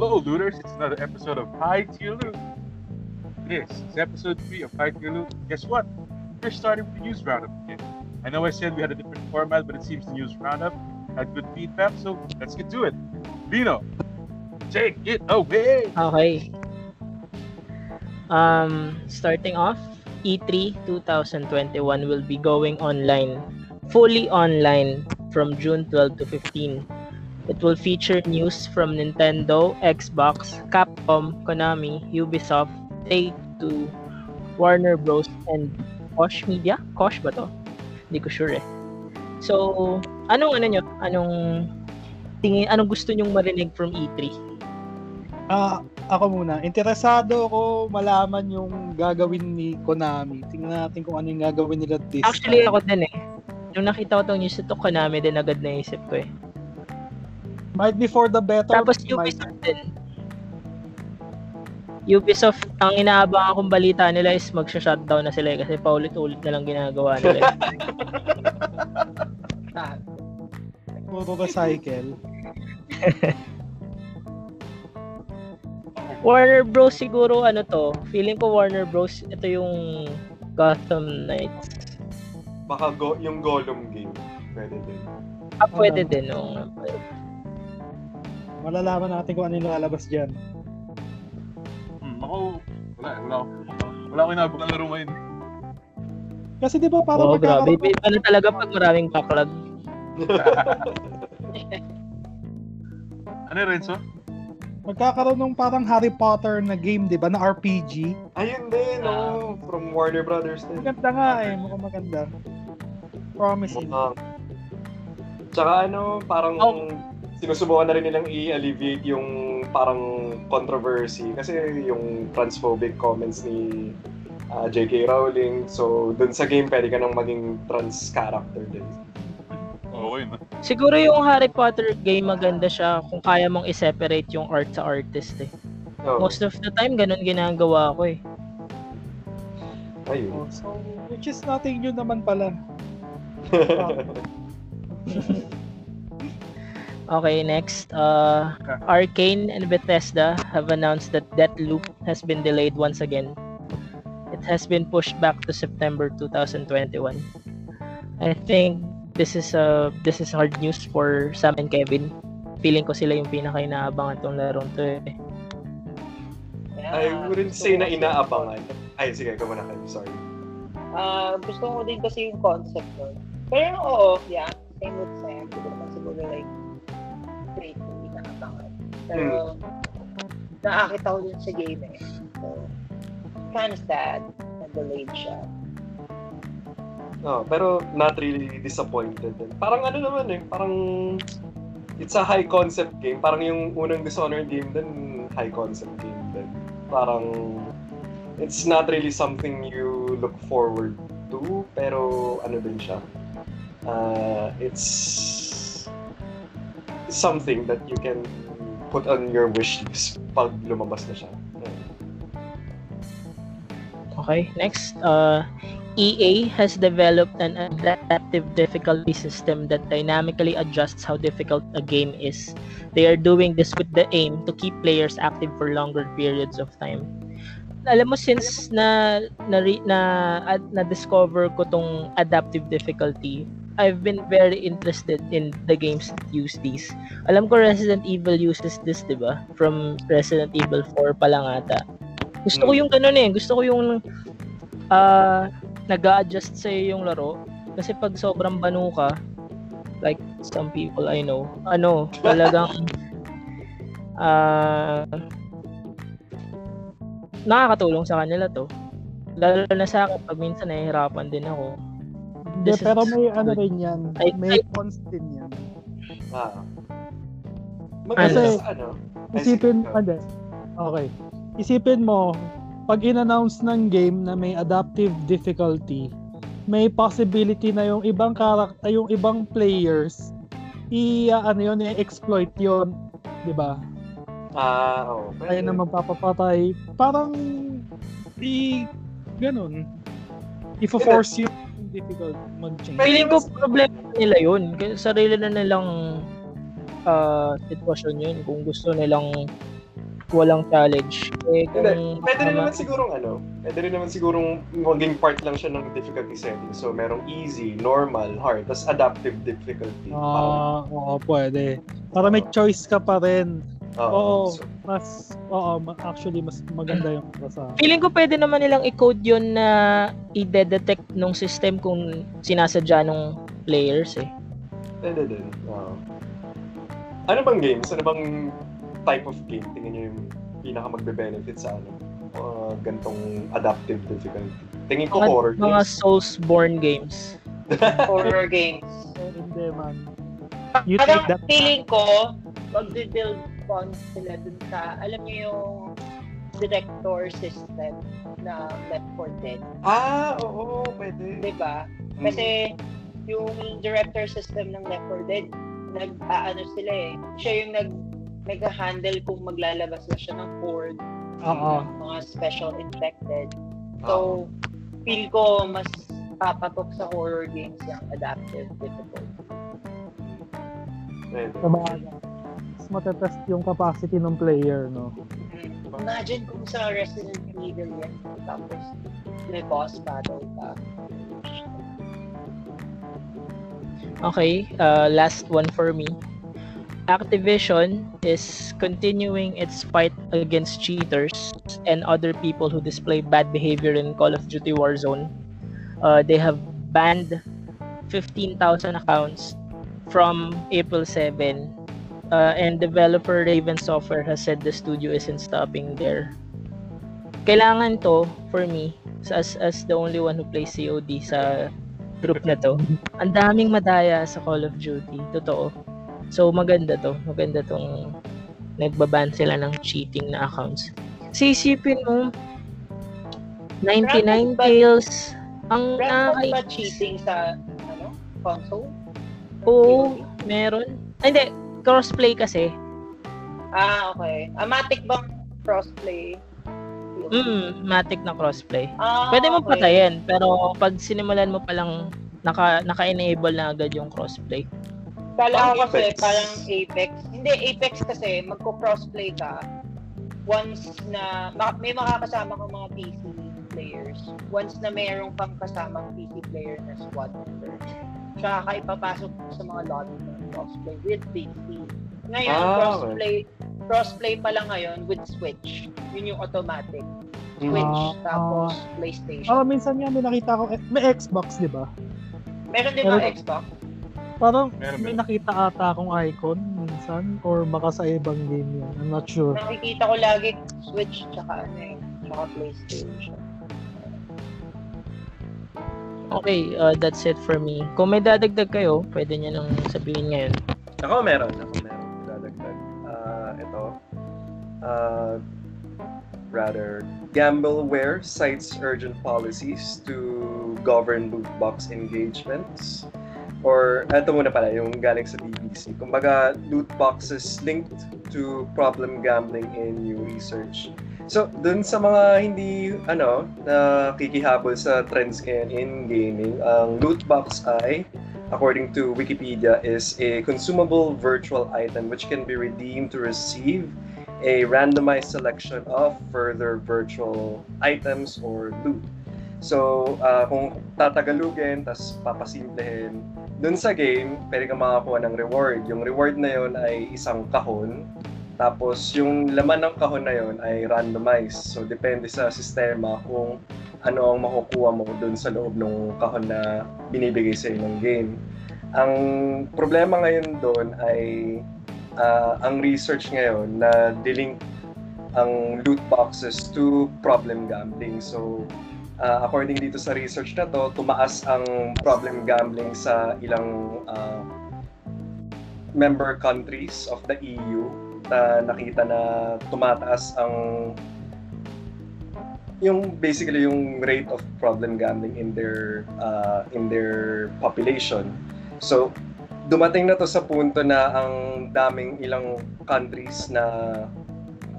Hello, looters. It's another episode of High Tier Loot. This is episode 3 of High Tier Loot. Guess what? We're starting with the news roundup again. I know I said we had a different format, but it seems the news roundup had good feedback, so let's get to it. Vino, take it away. Okay. Um, starting off, E3 2021 will be going online, fully online from June 12 to 15. It will feature news from Nintendo, Xbox, Capcom, Konami, Ubisoft, Take-Two, Warner Bros. and Koch Media? Koch ba to? Hindi ko sure eh. So, anong ano nyo? Anong tingin, anong gusto nyong marinig from E E3? Ah, ako muna. Interesado ako malaman yung gagawin ni Konami. Tingnan natin kung ano yung gagawin nila this Actually, time. ako din eh. Nung nakita ko tong news ito, Konami din agad naisip ko eh. Might be for the better. Tapos might- Ubisoft din. Ubisoft, ang inaabangan kong balita nila is magsha-shutdown na sila eh, kasi paulit-ulit na lang ginagawa nila. Puro recycle. Warner Bros siguro ano to, feeling ko Warner Bros ito yung Gotham Knights. Baka go, yung Gollum game. Pwede din. Ah, pwede Ano? din. No? Malalaman natin kung ano yung lalabas dyan. Hmm, ako, wala, wala, ako- wala akong inaabang na laro ngayon. Kasi di ba para Oo, grabe. magkakaroon, Iba na talaga pag maraming backlog. Ano Renzo? magkakaroon ng parang Harry Potter na game, di ba? Na RPG. Ayun din, no? From Warner Brothers din. Maganda nga eh. Mukhang maganda. Promising. Mukhang. Tsaka ano, parang Oh. Sinusubukan na rin nilang i-alleviate yung parang controversy kasi yung transphobic comments ni ah, J.K. Rowling. So, dun sa game, pwede ka nang maging trans character din. Okay na. Siguro yung Harry Potter game maganda siya kung kaya mong i-separate yung art sa artist eh. Oh, Most of the time, ganun ginagawa ko eh. ayun. So, which is nothing new naman pala. Okay, next. Uh, Arcane and Bethesda have announced that Deathloop has been delayed once again. It has been pushed back to September 2021. I think this is uh, this is hard news for Sam and Kevin. Feeling ko sila yung pinaka-inaabangan tong larong to eh. I wouldn't say na inaabangan. Ay, sige, ikaw muna kayo. Sorry. Ah, gusto ko din kasi yung concept nun. Pero oo, yeah, same with Sam. Hindi ko naman siguro like great hindi nakabangan. Pero nakakita ko din sa game eh. So, kind of sad na delayed siya. Oh, pero not really disappointed din. Parang ano naman eh, parang it's a high concept game. Parang yung unang Dishonored game din, high concept game din. Parang it's not really something you look forward to, pero ano din siya. Uh, it's something that you can put on your wish list pag lumabas na siya. Okay, next. Uh, EA has developed an adaptive difficulty system that dynamically adjusts how difficult a game is. They are doing this with the aim to keep players active for longer periods of time. Alam mo since na na na, na discover ko tong adaptive difficulty, I've been very interested in the games that use these. Alam ko Resident Evil uses this, 'di ba? From Resident Evil 4 pa lang ata. Gusto ko Mm. yung ganun eh. Gusto ko yung ah nag-a-adjust sa yung laro. Kasi pag sobrang banu ka, like some people I know, ano, talagang ah nakakatulong sa kanila to. Lalo na sa akin, pag minsan nahihirapan din ako. Hindi, pero may ano good. rin yan. I- May cons din yan. Ah. Maganda Kasi- sa ano. Ay, Isipin hindi. Okay. Isipin mo, pag in-announce ng game na may adaptive difficulty, may possibility na yung ibang karakter, yung ibang players, i uh, ano yun, i-exploit yun, 'di ba? Ah, oo. Kaya na magpapapatay, parang i ganun. If-force you yung difficult mag-change. Feeling ko problema nila yun. Kasi sarili na nilang ah, sitwasyon yun. Kung gusto nilang walang challenge. Eh, kung Hindi, pwede rin naman sigurong ano, pwede rin naman sigurong maging part lang siya ng difficulty setting. So, merong easy, normal, hard, tapos adaptive difficulty. Ah, oo, pwede. Para may choice ka pa rin. Oo. Oo. So, Mas, oo, actually, mas maganda yung sa Feeling ko pwede naman nilang i-code yun na i-detect nung system kung sinasadya nung players eh. pwede din. Oo. Ano bang games? Ano bang type of game tingin niyo yung pinaka magbe-benefit sa ano? Uh, gantong adaptive difficulty. Tingin ko Mga, horror mga games. Soulsborne games. Horror games. Hindi man. You Parang feeling ko, magbe-build on sila dun sa, alam niyo yung director system na Left 4 Dead. Ah, oo, pwede. Di ba? Mm. Kasi yung director system ng Left 4 Dead, nag ano sila eh. Siya yung nag nag-handle kung maglalabas na siya ng horde, Oo. ng mga special infected. So, feel ko mas papatok sa horror games yung adaptive difficulty. Pwede. Sa mga, mas matetest yung capacity ng player, no? Imagine kung sa Resident Evil yan, tapos may boss battle ka. Okay, uh, last one for me. Activision is continuing its fight against cheaters and other people who display bad behavior in Call of Duty Warzone. Uh, they have banned 15,000 accounts from April 7. Uh, and developer Raven Software has said the studio isn't stopping there. Kailangan to, for me, as, as the only one who plays COD sa group na to, ang daming madaya sa Call of Duty. Totoo. So, maganda to. Maganda tong nagbaban sila ng cheating na accounts. Kasi isipin mo, 99 Rampant ba- kills. Ang Rampant nakaka- ba cheating sa ano, console? Oo, meron. Ay, hindi. Crossplay kasi. Ah, okay. Amatic bang crossplay? Mm, matic na crossplay. Ah, Pwede mo okay. patayin, pero pag sinimulan mo palang naka, naka-enable na agad yung crossplay. Kala ko kasi Apex. parang Apex. Hindi, Apex kasi magko-crossplay ka once na ma- may makakasama kang mga PC players. Once na mayroong kang kasamang PC player na squad member. Tsaka ka ipapasok sa mga lobby crossplay with PC. Ngayon, Ah, crossplay crossplay pa lang ngayon with Switch. Yun yung automatic. Switch, Ah, tapos PlayStation. Oh, minsan nga may nakita ko, eh, may Xbox, di ba? Meron din mga Xbox. Parang Meron, may nakita ata akong icon minsan or baka sa ibang game yan. I'm not sure. Nakikita ko lagi Switch tsaka ano eh, tsaka PlayStation. Okay, uh, that's it for me. Kung may dadagdag kayo, pwede nyo nang sabihin ngayon. Ako meron, ako meron. Dadagdag. Ah, ito. Ah, rather, Gambleware cites urgent policies to govern loot box engagements. Or, eto muna pala, yung galing sa BBC. Kumbaga, loot boxes linked to problem gambling in new research. So, dun sa mga hindi, ano, nakikihabol sa trends ngayon in gaming, ang loot box ay according to Wikipedia, is a consumable virtual item which can be redeemed to receive a randomized selection of further virtual items or loot. So, uh, kung tatagalugin, tas papasimplehin, dun sa game, pwede ka makakuha ng reward. Yung reward na yon ay isang kahon. Tapos, yung laman ng kahon na yon ay randomized. So, depende sa sistema kung ano ang makukuha mo dun sa loob ng kahon na binibigay sa ng game. Ang problema ngayon doon ay ah, ang research ngayon na dilink ang loot boxes to problem gambling. So, ah, according dito sa research na to, tumaas ang problem gambling sa ilang ah, member countries of the EU na nakita na tumataas ang yung basically yung rate of problem gambling in their uh, in their population. So dumating na to sa punto na ang daming ilang countries na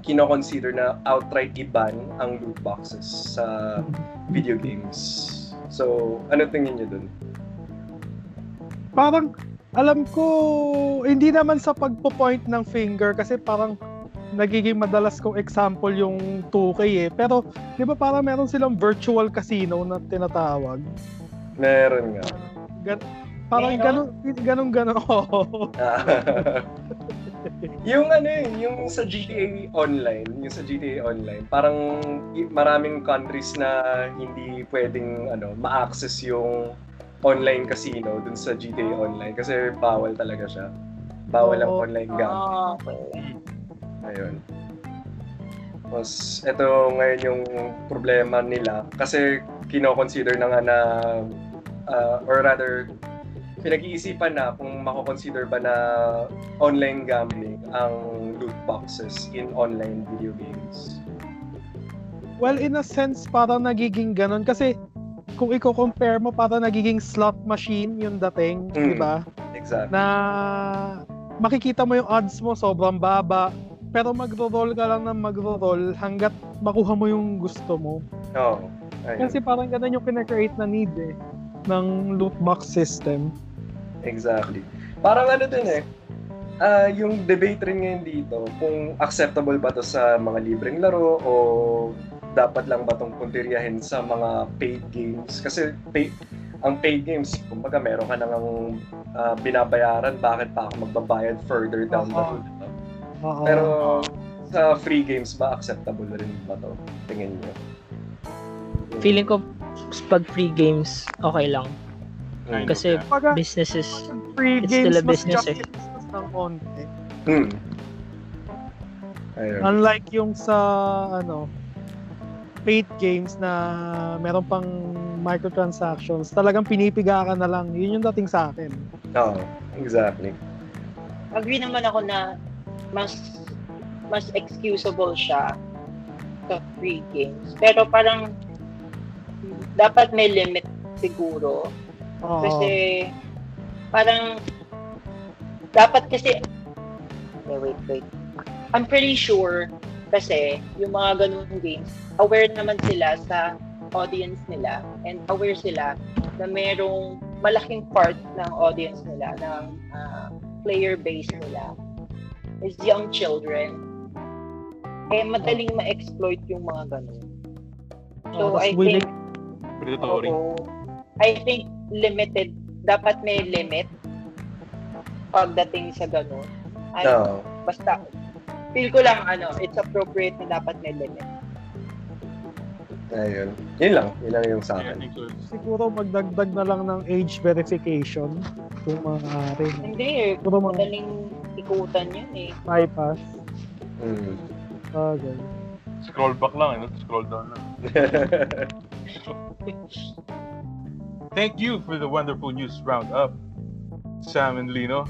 kino-consider na outright iban ang loot boxes sa video games. So, ano tingin niyo dun? Parang, alam ko, hindi naman sa pagpo-point ng finger kasi parang nagiging madalas kong example yung 2K eh. Pero, di ba parang meron silang virtual casino na tinatawag? Meron nga. Gan- parang ganun, ganun, ganun. Yung ano eh, yung sa GTA Online, yung sa GTA Online, parang maraming countries na hindi pwedeng ano, ma-access yung online casino dun sa GTA Online kasi bawal talaga siya. Bawal ang Oo. online gambling. Ah, okay. Ayun. Tapos, ito ngayon yung problema nila kasi kino-consider na nga na uh, or rather pinag-iisipan na kung mako-consider ba na online gambling ang loot boxes in online video games. Well, in a sense, parang nagiging ganun. Kasi, kung i-compare mo, parang nagiging slot machine yung dating, Mm. di ba? Exactly. Na makikita mo yung odds mo sobrang baba, pero magro-roll ka lang ng magro-roll hanggat makuha mo yung gusto mo. Oo. Ayun. Kasi parang ganun yung kinakreate na need eh ng loot box system. Exactly. Parang ano din eh, ah yung debate rin ngayon dito, kung acceptable ba to sa mga libreng laro o dapat lang ba itong puntiryahin sa mga paid games? Kasi pay, ang paid games, kumbaga meron ka nang ah, binabayaran, bakit pa ako magbabayad further down the Oo. road? no? Oo. Pero sa free games ba, acceptable rin ba to? Tingin nyo? Feeling ko pag free games, okay lang. Kind of, Kasi yeah. Pag businesses, free it's games, still a business eh. ng konti. Hmm. Ayun. Unlike yung sa ano paid games na meron pang microtransactions, talagang pinipiga ka na lang. Yun yung dating sa akin. Oo, exactly. Agree naman ako na mas mas excusable siya sa free games. Pero parang dapat may limit siguro. Oo. Kasi parang dapat kasi okay, wait, wait. I'm pretty sure kasi yung mga ganung games, aware naman sila sa audience nila and aware sila na merong malaking part ng audience nila, ng ah, player base nila is young children. Kaya madaling ma-exploit yung mga ganun. So, tas I willing- think Predatory. Oo. I think limited, dapat may limit pagdating sa ganun. Ay, Oo. basta, feel ko lang, ano, it's appropriate na dapat may limit. Ayun. Yun lang. Yun lang yung sa akin. Siguro magdagdag na lang ng age verification kung maaari. Hindi eh, Siguro mga madaling ikutan yun eh. bypass. Mm. Bagay. Scroll back lang, eh, scroll down lang. Thank you for the wonderful news roundup, Sam and Lino.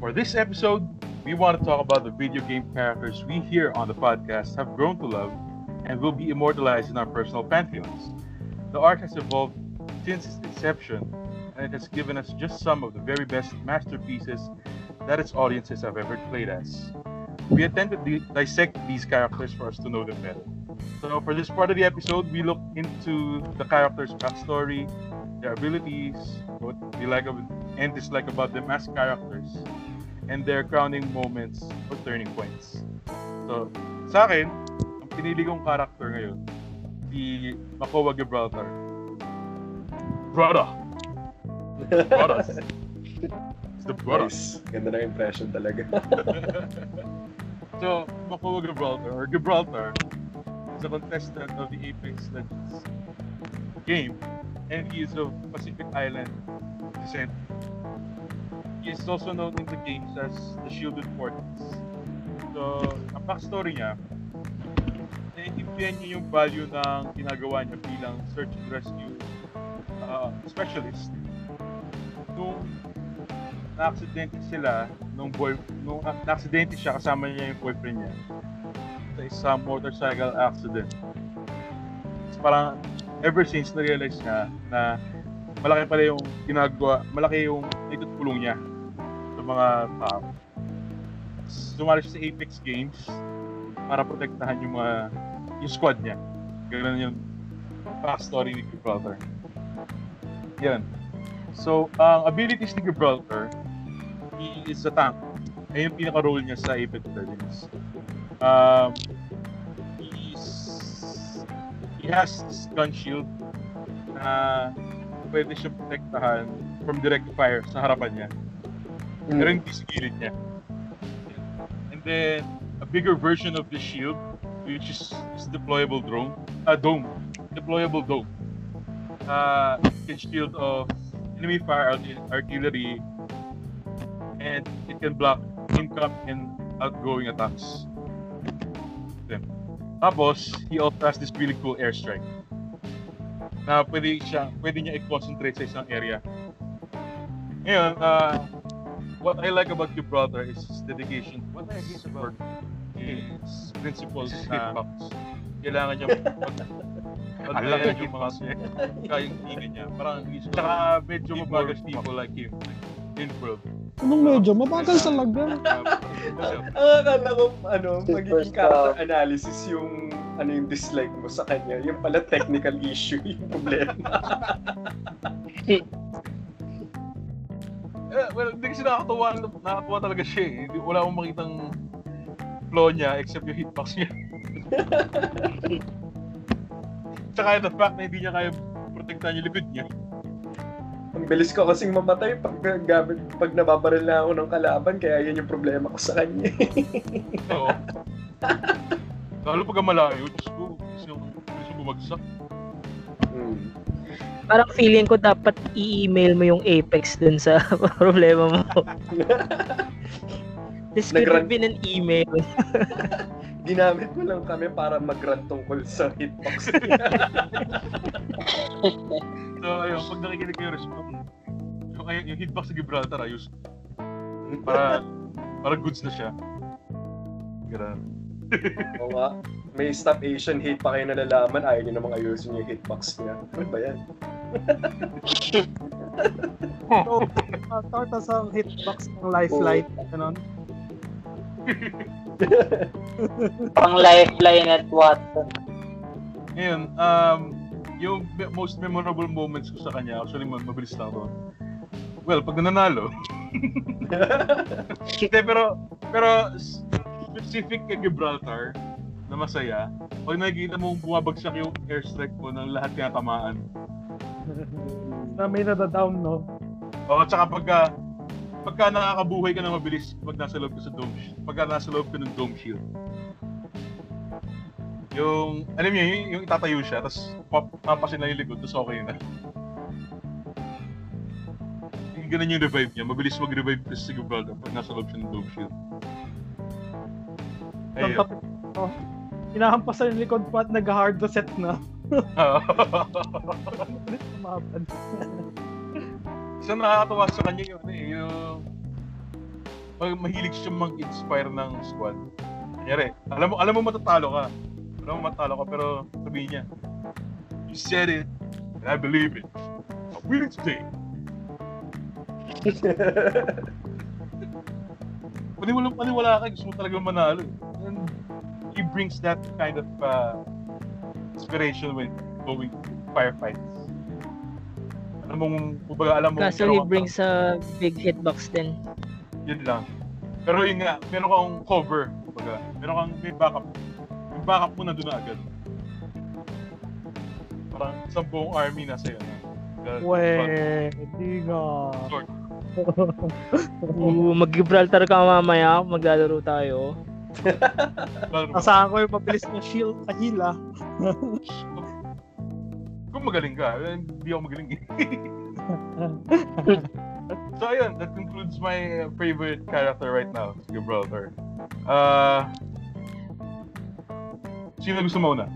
For this episode, we want to talk about the video game characters we here on the podcast have grown to love and will be immortalized in our personal pantheons. The art has evolved since its inception, and it has given us just some of the very best masterpieces that its audiences have ever played as. We attempt to di- dissect these characters for us to know them better. So, for this part of the episode, we look into the characters' backstory, their abilities, what we like and dislike about them as characters, and their crowning moments or turning points. So, sa akin, ang pinili kong character ngayon, si Makoa Gibraltar. Brother! Brothers! It's the brothers. Nice. Ganda ng impression talaga. so, Makoa Gibraltar, or Gibraltar, is a contestant of the Apex Legends game, and he is of Pacific Island descent. Is also known in the games as the Shielded Fortress. So, ang backstory niya, naiintindihan niya yung value ng ginagawa niya bilang search and rescue uh, specialist. Nung na-aksidente sila nung boy nung na-aksidente siya kasama niya yung boyfriend niya sa isang motorcycle accident. Tapos parang ever since na-realize niya na malaki pala yung ginagawa, malaki yung itutulong niya mga tao. Sumali siya sa Apex Games para protektahan yung mga yung squad niya. Ganun yung backstory ni Gibraltar. Yan. So, ang abilities ni Gibraltar, he is a tank. Ayun yung pinaka-role niya sa Apex Legends. Um, he has this gun shield na pwede siya protektahan from direct fire sa harapan niya. Gilid niya. And then, a bigger version of the shield, which is, is deployable drone, uh, dome, deployable dome. Uh, can shield of enemy fire arti- artillery, and it can block incoming and outgoing attacks. Then, tapos, he also has this really cool airstrike na pwede siya, pwede niya i-concentrate sa isang area. Ngayon, uh, what I like about Gibraltar is his dedication. What I hate about his principles na kailangan niya mag Paglayan yung mga tingin niya. Parang hindi siya. Tsaka medyo mabagal people like him. In world. Anong medyo? Mabagal talaga. Ang akala ko, ano, magiging character analysis yung ano yung dislike mo sa kanya. Yung pala technical issue yung problema. Eh, well, hindi kasi nakakatuwa, nakakatuwa talaga siya eh. Hindi, wala akong makitang flaw niya except yung hitbox niya. Tsaka the fact na hindi niya kaya protektahan yung likod niya. Ang bilis ko kasing mamatay pag, gamit, pag nababaril na ako ng kalaban, kaya yun yung problema ko sa kanya. Oo. Lalo pag malayo, Diyos ko, gusto yung bumagsak. hmm. Parang feeling ko dapat i-email mo yung Apex dun sa problema mo. This could Nag-run- have been an email. Ginamit mo lang kami para mag-rant tungkol sa hitbox. So, ayun, pag nakikinig kayo, respond. Yung, ayun, yung hitbox sa Gibraltar, ayos. Para, para goods na siya. Ganun. Oo nga. May stop Asian hate pa kayo nalalaman, ayaw nyo namang ayusin yung hitbox niya. Ano ba yan? So, uh, torta sa hitbox ng lifeline. Ganon. Pang lifeline at Watson. Ngayon, um, yung most memorable moments ko sa kanya, actually, ma- mabilis lang to. Well, pag nananalo. Hindi, pero, pero specific kay Gibraltar na masaya, pag nakikita mo bumabagsak yung airstrike mo ng lahat kaya tamaan. Na may nadadown, no? O, at saka pagka, pagka nakakabuhay ka na mabilis pag nasa loob ka sa dome shield. Pagka nasa loob ka ng dome shield. Yung, alam niyo, yung, yung itatayo siya, tapos pap, papasin lang yung likod, tapos okay na. Yung ganun yung revive niya. Mabilis mag-revive kasi si Gibraltar pag nasa loob siya ng dome shield. Ayun. oh, hinahampasan yung likod pa at nag-hard reset na. Ulit lumaban. Isa nakakatawa sa kanya yun eh, yung pag mahilig siya mag-inspire ng squad. Kanyari, alam mo, alam mo matatalo ka. Alam mo matatalo ka, pero sabihin niya, You said it, and I believe it. I'm winning today. Paniwala, paniwala ka, gusto mo talaga manalo. eh. He brings that kind of uh, inspiration when going firefights. Alam mo, kumbaga, alam mo, Kaso he brings a big hitbox din. yun lang. Pero yun nga, meron kang cover, kumbaga. Meron kang may backup. Yung backup mo nandun na agad. Parang isang buong army na sa'yo na. Weh, di nga. Sword. Oo, mag-Gibraltar ka mamaya, maglalaro tayo. Asahan ko yung mabilis na shield sa hila. Kung magaling ka, eh, hindi ako magaling eh. so ayun, that concludes my favorite character right now, Gibraltar. Uh, sino gusto mo una?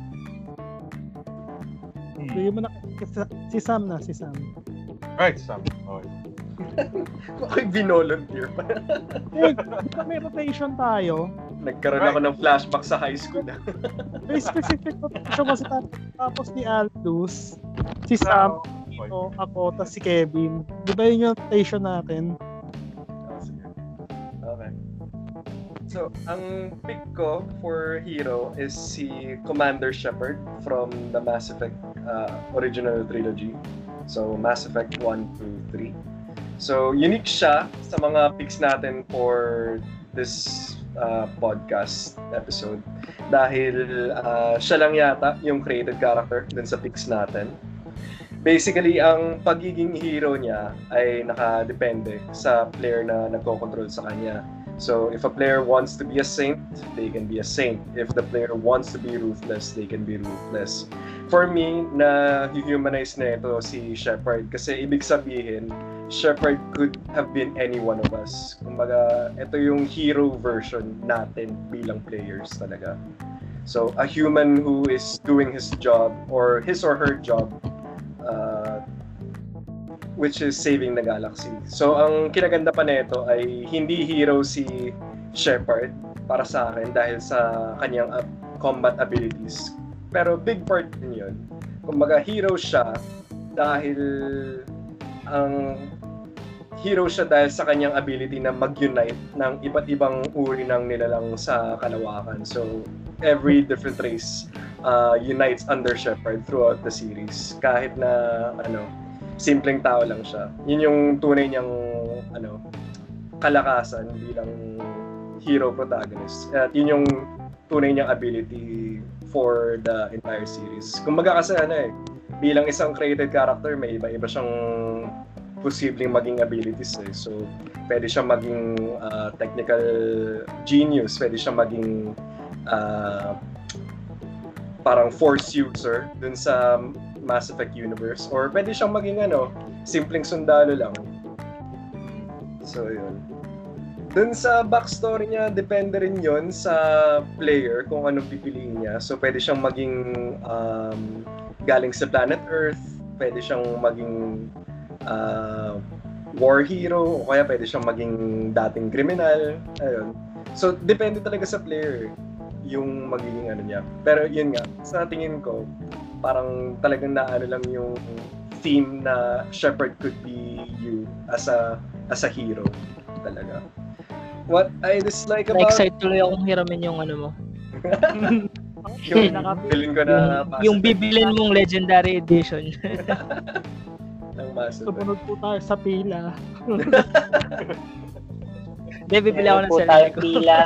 Hmm. Bigyan mo na si Sam na, si Sam. Right, Sam. Okay. Ako'y binolunteer pa. Eh, may rotation tayo? Nagkaroon ako ng flashback sa high school. May specific rotation kasi ta- tapos ni Aldous, si Sam, Okay. ako, ako, tapos si Kevin. Di ba yun yung rotation natin? Sige. Okay. So, ang pick ko for hero is si Commander Shepard from the Mass Effect uh, original trilogy. So, Mass Effect 1, 2, 3. So, unique siya sa mga picks natin for this uh, podcast episode dahil uh, siya lang yata yung created character dun sa picks natin. Basically, ang pagiging hero niya ay nakadepende sa player na nagko-control sa kanya. So, if a player wants to be a saint, they can be a saint. If the player wants to be ruthless, they can be ruthless. For me, na humanize na ito si Shepard kasi ibig sabihin, Shepard could have been any one of us. Kumbaga, ito yung hero version natin bilang players talaga. So, a human who is doing his job or his or her job uh, which is saving the galaxy. So, ang kinaganda pa nito ay hindi hero si Shepard para sa akin dahil sa kanyang combat abilities. Pero big part din yun. Kumbaga, hero siya dahil ang hero siya dahil sa kanyang ability na mag-unite ng iba't ibang uri ng nilalang sa kalawakan. So, every different race uh, unites under Shepard throughout the series. Kahit na, ano, simpleng tao lang siya. Yun yung tunay niyang, ano, kalakasan bilang hero protagonist. At yun yung tunay niyang ability for the entire series. Kumbaga kasi ano eh, bilang isang created character, may iba-iba siyang posibleng maging abilities eh. So, pwede siya maging uh, technical genius, pwede siya maging uh, parang force user dun sa Mass Effect universe or pwede siyang maging ano, simpleng sundalo lang. So, yun. Dun sa backstory niya, depende rin yon sa player kung anong pipiliin niya. So, pwede siyang maging um, galing sa planet Earth, pwede siyang maging uh, war hero, o kaya pwede siyang maging dating criminal. Ayun. So, depende talaga sa player yung magiging ano niya. Pero yun nga, sa tingin ko, parang talagang naano lang yung theme na Shepard could be you as a as a hero talaga. What I dislike about... Na-excite tuloy akong hiramin yung ano mo. yung bilin ko na yung, yung bibilin mong legendary edition. ng Mass Effect. Sumunod po tayo sa pila. Hindi, bibili ako ng sarili ko. pila.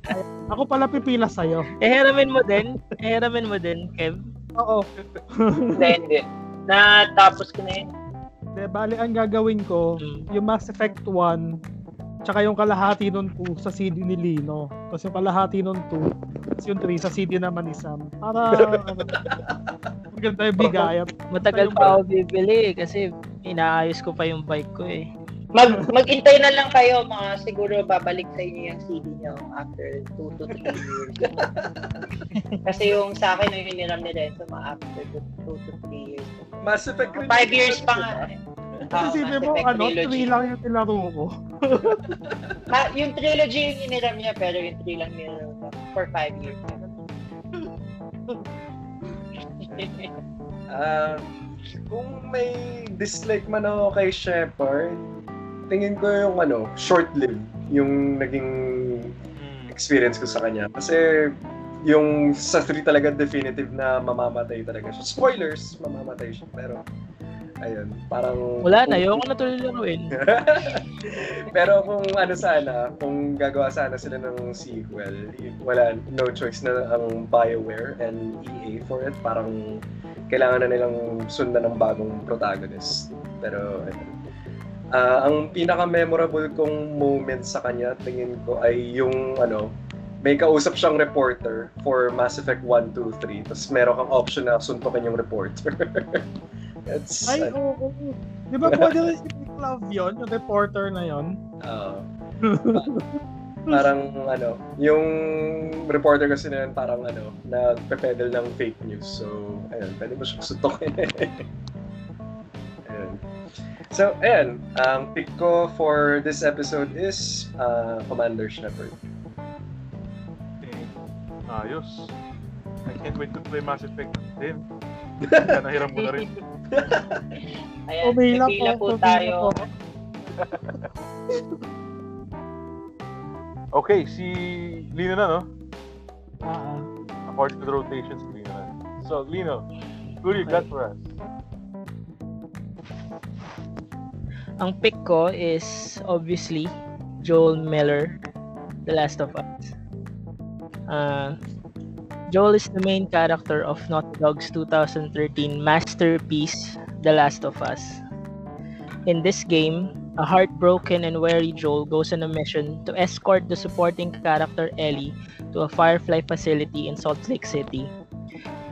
Ako pala pipila sa'yo. Eh, hiramin mo din. Eh, hiramin mo din, Kev. Oo. Hindi, hindi. Natapos ko na yun. De, bali, ang gagawin ko, Mm. yung Mass Effect 1, tsaka yung kalahati nun 2 sa CD ni Lino. Tapos yung kalahati nun 2, tapos yung 3 sa CD naman ni Sam. Para, ano, maganda yung bigayan. Matagal pa ako bibili eh, kasi inaayos ko pa yung bike ko eh. Mag, mag-intay na lang kayo, mga siguro babalik sa inyo yung CD nyo after 2 to 3 years. Kasi yung sa akin, yung hiniram ni Renzo, mga after 2 to 3 years. Mass Effect 5 years pa nga. eh. Ah, Kasi Mass mo, ano, trilogy. 3 lang yung nilaro ko. Ha, yung trilogy yung hiniram niya, pero yung 3 lang niya for 5 years. Ah, kung may dislike man ako kay Shepard, tingin ko yung ano, short-lived yung naging experience ko sa kanya. Kasi yung sa 3 talaga definitive na mamamatay talaga siya. Spoilers, mamamatay siya. Pero, ayun, parang... Wala na, ayoko na tuloy laruin. Pero kung ano sana, kung gagawa sana sila ng sequel, wala, no choice na ang BioWare and EA for it. Parang kailangan na nilang sundan ng bagong protagonist. Pero, ayun. Ah, ang pinaka-memorable kong moment sa kanya, tingin ko, ay yung, ano, may kausap siyang reporter for Mass Effect 1, 2, 3. Tapos meron kang option na suntukin yung reporter. It's, Ay, oo. oo. Di ba pwede rin si Love yun? Yung reporter na yun? Oo. parang ano, yung reporter kasi na yun, parang ano, nagpe-peddle ng fake news. So, ayun, pwede mo siyang sutukin. ayun. So, ayun, ang pick ko for this episode is uh, Commander Shepard. Okay. Ayos. I can't wait to play Mass Effect din. Kaya nahiram mo na rin. Ayan, Pumila po, po tayo. po. Okay, si Lino na, no? Ah. According to the rotations, Lino na. So, Lino, who do you got for us? Ang pick ko is obviously Joel Miller The Last of Us. Uh, Joel is the main character of Naughty Dog's 2013 masterpiece, The Last of Us. In this game, a heartbroken and weary Joel goes on a mission to escort the supporting character Ellie to a Firefly facility in Salt Lake City.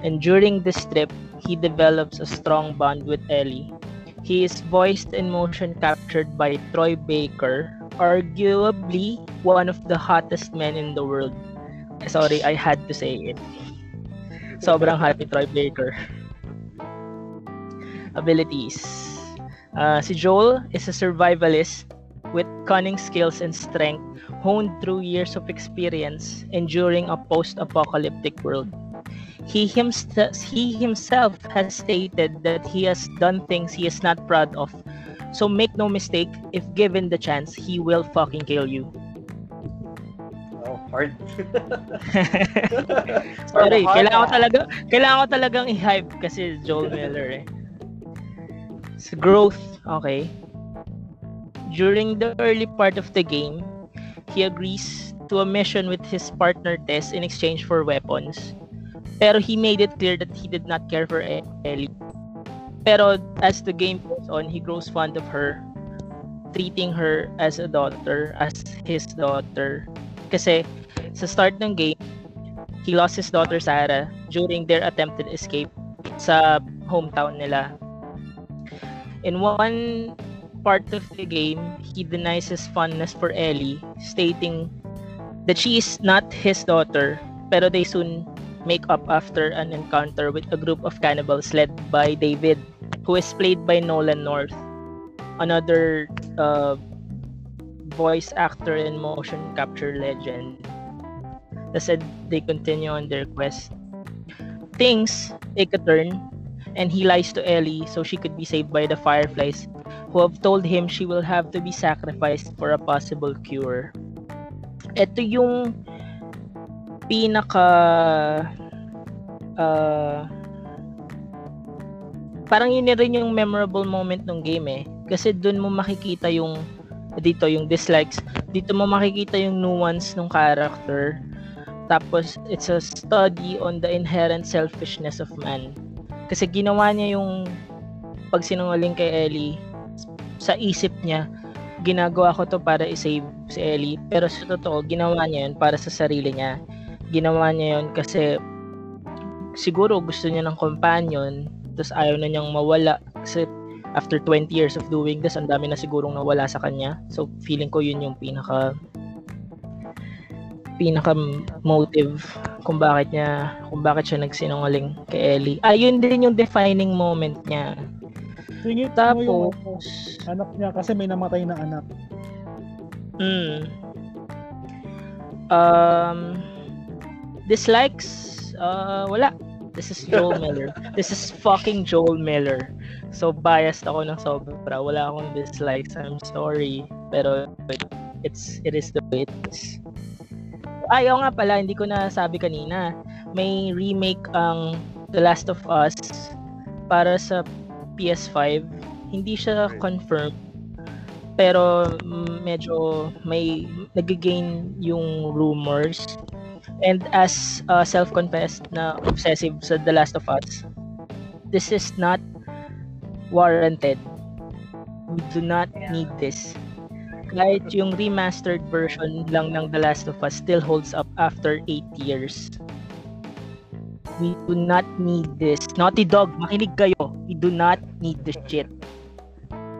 And during this trip, he develops a strong bond with Ellie. He is voiced and motion captured by Troy Baker, arguably one of the hottest men in the world. Sorry, I had to say it. Sobrang ni Troy Baker. Abilities. Uh, si Joel is a survivalist with cunning skills and strength honed through years of experience enduring a post-apocalyptic world. He, himst- he himself has stated that he has done things he is not proud of. So make no mistake, if given the chance, he will fucking kill you. Hard. Sorry, Hard kailangan ko ah. talaga kailangan ko talagang i-hype kasi Joel Miller eh. So, growth, okay. During the early part of the game, he agrees to a mission with his partner Tess in exchange for weapons. Pero he made it clear that he did not care for E- Ellie. Pero as the game goes on, he grows fond of her, treating her as a daughter, as his daughter. Kasi sa start ng game, he lost his daughter Sarah during their attempted escape sa hometown nila. In one part of the game, he denies his fondness for Ellie, stating that she is not his daughter, pero they soon make up after an encounter with a group of cannibals led by David, who is played by Nolan North, another uh, voice actor and motion capture legend. They said they continue on their quest. Things take a turn, and he lies to Ellie so she could be saved by the Fireflies, who have told him she will have to be sacrificed for a possible cure. Ito yung pinaka uh, parang yun rin yung memorable moment ng game eh. Kasi dun mo makikita yung dito yung dislikes, dito mo makikita yung nuance ng character. Tapos it's a study on the inherent selfishness of man. Kasi ginawa niya yung pagsinungaling kay Ellie sa isip niya, ginagawa ko to para i-save si Ellie. Pero sa totoo, ginawa niya yun para sa sarili niya. Ginawa niya yun kasi siguro gusto niya ng companion, tapos ayaw na niyang mawala. Kasi after 20 years of doing this, ang dami na sigurong nawala sa kanya. So, feeling ko yun yung pinaka pinaka motive kung bakit niya kung bakit siya nagsinungaling kay Ellie. Ayun din yung defining moment niya. Singit mo yung Tapos, anak niya kasi may namatay na anak. mm, um, dislikes, uh, wala. This is Joel Miller. This is fucking Joel Miller. So biased ako ng sobra. Wala akong dislikes. I'm sorry. Pero it's it is the way it is. Ayaw nga pala, hindi ko na sabi kanina. May remake ang The Last of Us para sa PS5. Hindi siya confirmed. Pero medyo may nagigain yung rumors. And as uh, self-confessed na obsessive sa The Last of Us, this is not warranted. We do not need this. Kahit yung remastered version lang ng The Last of Us still holds up after 8 years. We do not need this. Naughty Dog, makinig kayo. We do not need this shit.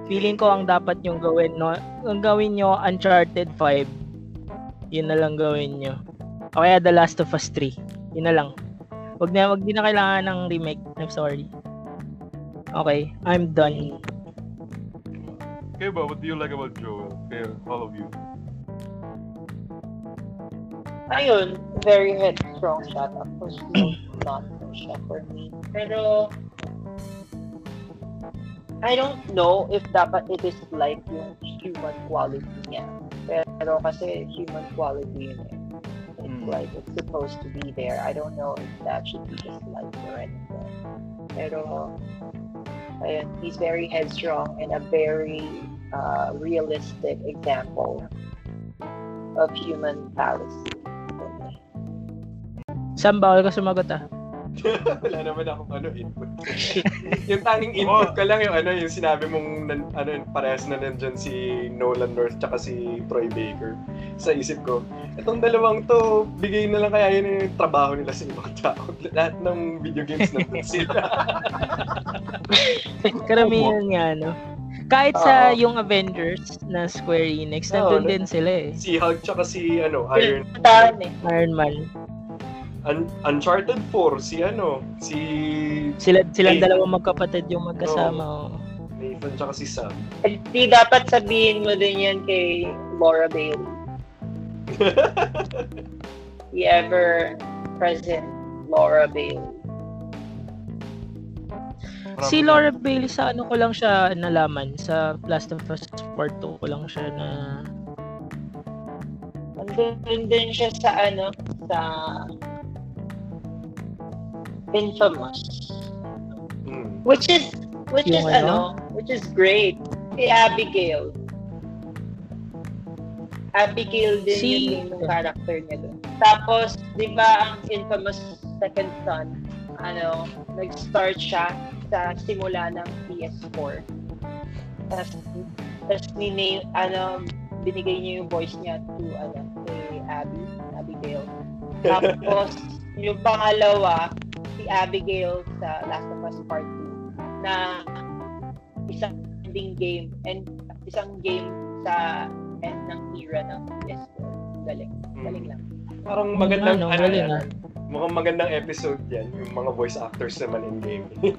Feeling ko ang dapat yung gawin, no? Ang gawin nyo, Uncharted 5. Yun na lang gawin nyo. O kaya The Last of Us 3. Yun na lang. Wag na, wag din na kailangan ng remake. I'm sorry. Okay, I'm done. Okay, but what do you like about Joel? Okay, all of you. Ayun, very headstrong siya. Tapos, no, not no siya for me. Pero, I don't know if dapat it is like yung human quality niya. Pero kasi human quality yun eh. It's Mm. like, it's supposed to be there. I don't know if that should be just like or anything. Pero, ayun, he's very headstrong and a very uh, realistic example of human fallacy. Sam, bawal ka sumagot ah. Wala naman akong ano input. yung tanging input ko lang yung ano yung sinabi mong nan, ano parehas na nandiyan si Nolan North tsaka si Troy Baker. Sa isip ko, itong dalawang to, bigay na lang kaya yun yung trabaho nila sa ibang tao. Lahat ng video games nandun sila. Karamihan nga, no? Kahit sa Oo. yung Avengers na Square Enix, nandun na- din sila eh. si Hulk tsaka si ano, Iron eh. Iron Man. Un- Uncharted 4, si ano, si Sila, silang Hey. dalawang magkapatid yung magkasama. oh. Nathan tsaka si Sam. Eh, Di dapat sabihin mo din yan kay Laura Bailey. The ever present Laura Bailey. Si Laura Bailey sa ano ko lang siya nalaman sa Last of Us Part 2 ko lang siya na Nandun din siya sa ano, sa Infamous. Hmm. Which is, which Yung is ano? ano, which is great. Si Abigail. Abigail din Si- yung name ng character niya doon. Tapos, di ba ang Infamous Second Son, ano, nag-start siya sa simula ng PS4. Tapos, tapos ni ano, binigay niya yung voice niya to, ano, kay Abby, Abigail. Tapos, yung pangalawa, Abigail sa Last of Us Part 2 na isang ending game and isang game sa end ng era ng PS4. Galing. Galing lang. Parang magandang Ano, ano, galing, yan. ah. Mukhang magandang episode yan, yung mga voice actors naman in game.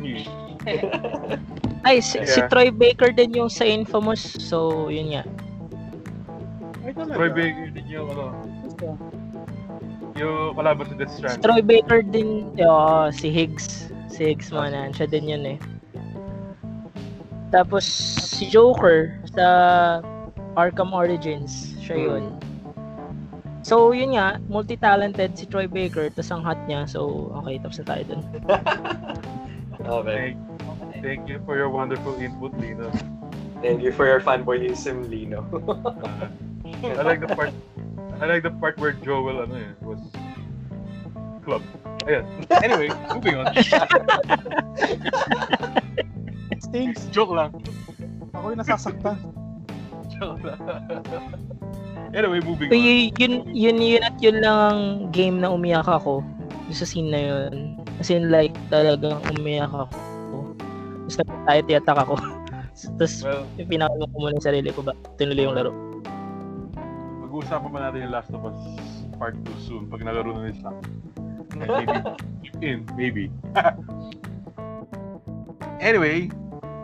ay si, si Yeah. Troy Baker din yung sa Infamous. So, yun nga. Troy Baker din yung ano, yung kalaban sa Death Si Stranding. Troy Baker din, oh, si Higgs. Si Higgs Manan, siya din yun eh. Tapos si Joker sa Arkham Origins, siya Hmm. yun. So, yun nga, multi-talented si Troy Baker, tas ang hot niya. So, okay, tapos na tayo dun. okay. Thank, thank you for your wonderful input, Lino. Thank you for your fanboyism, Lino. Uh, I like the part I like the part where Joel ano eh, was club. Ayan. Anyway, moving on. Stinks. Joke lang. Ako yung nasasaktan. Joke lang. anyway, moving So, on. y- yun, yun, yun at yun lang ang game na umiyak ako. Yung sa scene na yun. As in, like, talagang umiyak ako. Tapos nag-anxiety attack ako. Tapos, Well, yung pinakulong ko muna yung sarili ko ba, tinuloy yung laro. Mag-uusapan pa natin yung Last of Us Part 2 soon pag nalaro na nila. And maybe chip in, maybe. anyway,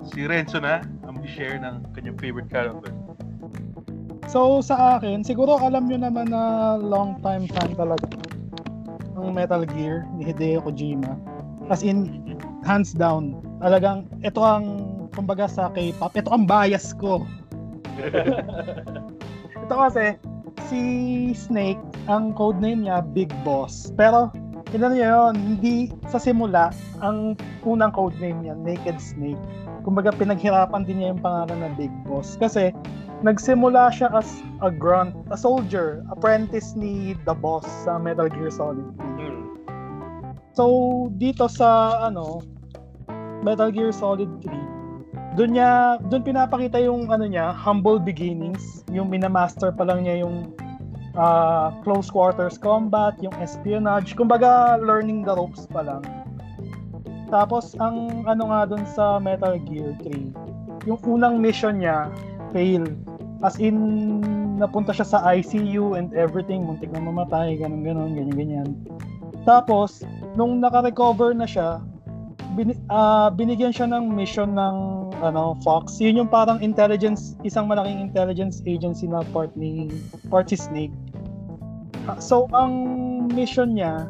si Renzo na ang share ng kanyang favorite character. So, sa akin, siguro alam nyo naman na long time fan talaga ng Metal Gear ni Hideo Kojima. As in, hands down. Talagang, ito ang, kumbaga sa K-pop, ito ang bias ko. Ito kasi, si Snake, ang codename niya, Big Boss. Pero, ilan niya yun, hindi sa simula, ang unang codename niya, Naked Snake. Kumbaga, pinaghirapan din niya yung pangalan na Big Boss. Kasi, nagsimula siya as a grunt, a soldier, apprentice ni The Boss sa Metal Gear Solid 3. Hmm. So, dito sa, ano, Metal Gear Solid 3, doon niya, doon pinapakita yung, ano niya, humble beginnings, yung minamaster pa lang niya yung ah, close quarters combat, yung espionage, kumbaga, learning the ropes pa lang. Tapos, ang ano nga doon sa Metal Gear 3, yung unang mission niya, fail. As in, napunta siya sa ICU and everything, muntik na mamatay, ganun ganun, ganyan ganyan. Tapos, nung naka-recover na siya, bin, ah, binigyan siya ng mission ng ano, Fox. Yun yung parang intelligence, isang malaking intelligence agency na part ni part si Snake. So, ang mission niya,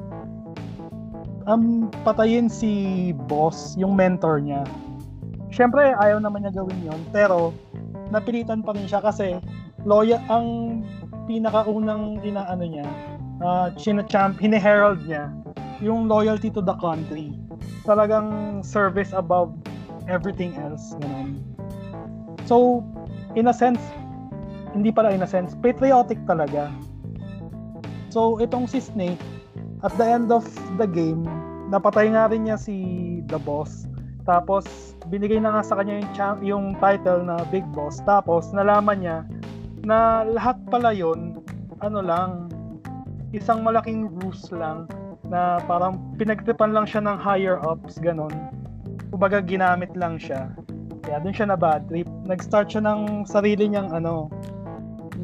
um, patayin si boss, yung mentor niya. Siyempre, ayaw naman niya gawin yon pero napilitan pa rin siya kasi loyal ang pinakaunang inaano niya, uh, champ hine-herald niya yung loyalty to the country. Talagang service above everything else. Ganun. So, in a sense, hindi pala in a sense, patriotic talaga. So, itong si Snake, at the end of the game, napatay nga rin niya si The Boss. Tapos, binigay na nga sa kanya yung, cha- yung title na Big Boss. Tapos, nalaman niya na lahat pala yon ano lang, isang malaking ruse lang na parang pinagtipan lang siya ng higher ups, ganon. Kumbaga, ginamit lang siya. Kaya doon siya na bad trip. Nag-start siya ng sarili niyang ano,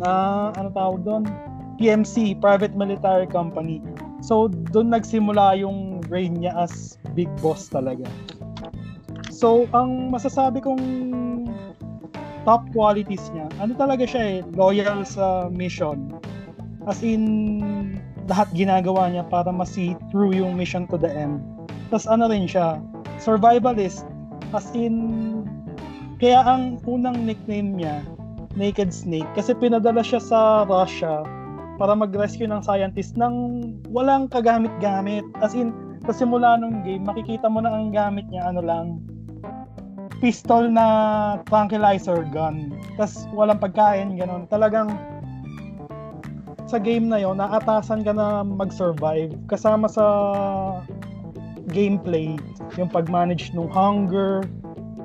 na ano tawag doon? PMC, Private Military Company. So, doon nagsimula yung reign niya as big boss talaga. So, ang masasabi kong top qualities niya, ano talaga siya eh, loyal sa mission. As in, lahat ginagawa niya para ma-see through yung mission to the end. Tapos ano rin siya, survivalist. As in, kaya ang unang nickname niya, Naked Snake, kasi pinadala siya sa Russia para mag-rescue ng scientist ng walang kagamit-gamit. As in, sa simula ng game, makikita mo na ang gamit niya, ano lang, pistol na tranquilizer gun. Tapos walang pagkain, ganun. Talagang sa game na yon naatasan ka na mag-survive kasama sa gameplay yung pag-manage ng hunger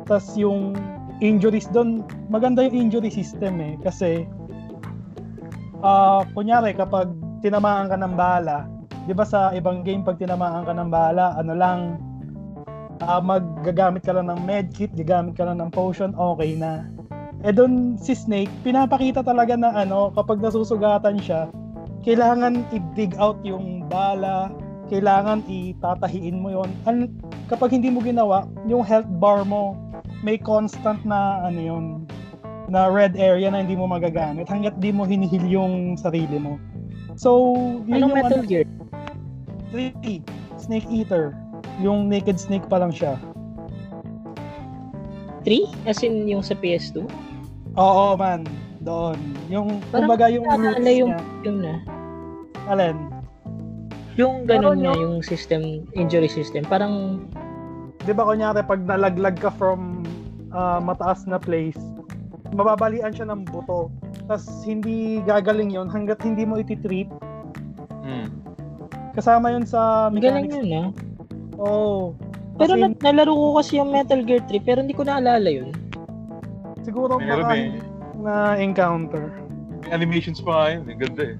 tas yung injuries doon maganda yung injury system eh kasi uh, kunyari kapag tinamaan ka ng bala di ba sa ibang game pag tinamaan ka ng bala ano lang uh, maggagamit ka lang ng medkit gagamit ka lang ng potion okay na. Eh doon si Snake, pinapakita talaga na ano, kapag nasusugatan siya, kailangan i-dig out yung bala, kailangan itatahiin mo yon. An kapag hindi mo ginawa, yung health bar mo, may constant na ano yun, na red area na hindi mo magagamit hanggat di mo hinihil yung sarili mo. So, yun Anong yung Metal ano, Gear? 3, Snake Eater. Yung Naked Snake pa lang siya. 3? As in yung sa PS2? Oo, man. Doon. Yung, Parang kumbaga yung roots yung, niya. yung na. Alin? Yung ganun niya, yung- yung system, injury system. Parang, Di ba kunyari, pag nalaglag ka from ah, mataas na place, mababalian siya ng buto. Tapos hindi gagaling yon hanggat hindi mo ititrip. Hmm. Kasama yun sa galing mechanics. yun ah. Oo. Pero Kasi na- nalaro ko kasi yung Metal Gear 3 pero hindi ko naalala yun. siguro Meron baka eh. na encounter. May animations pa nga yun. Ang ganda eh.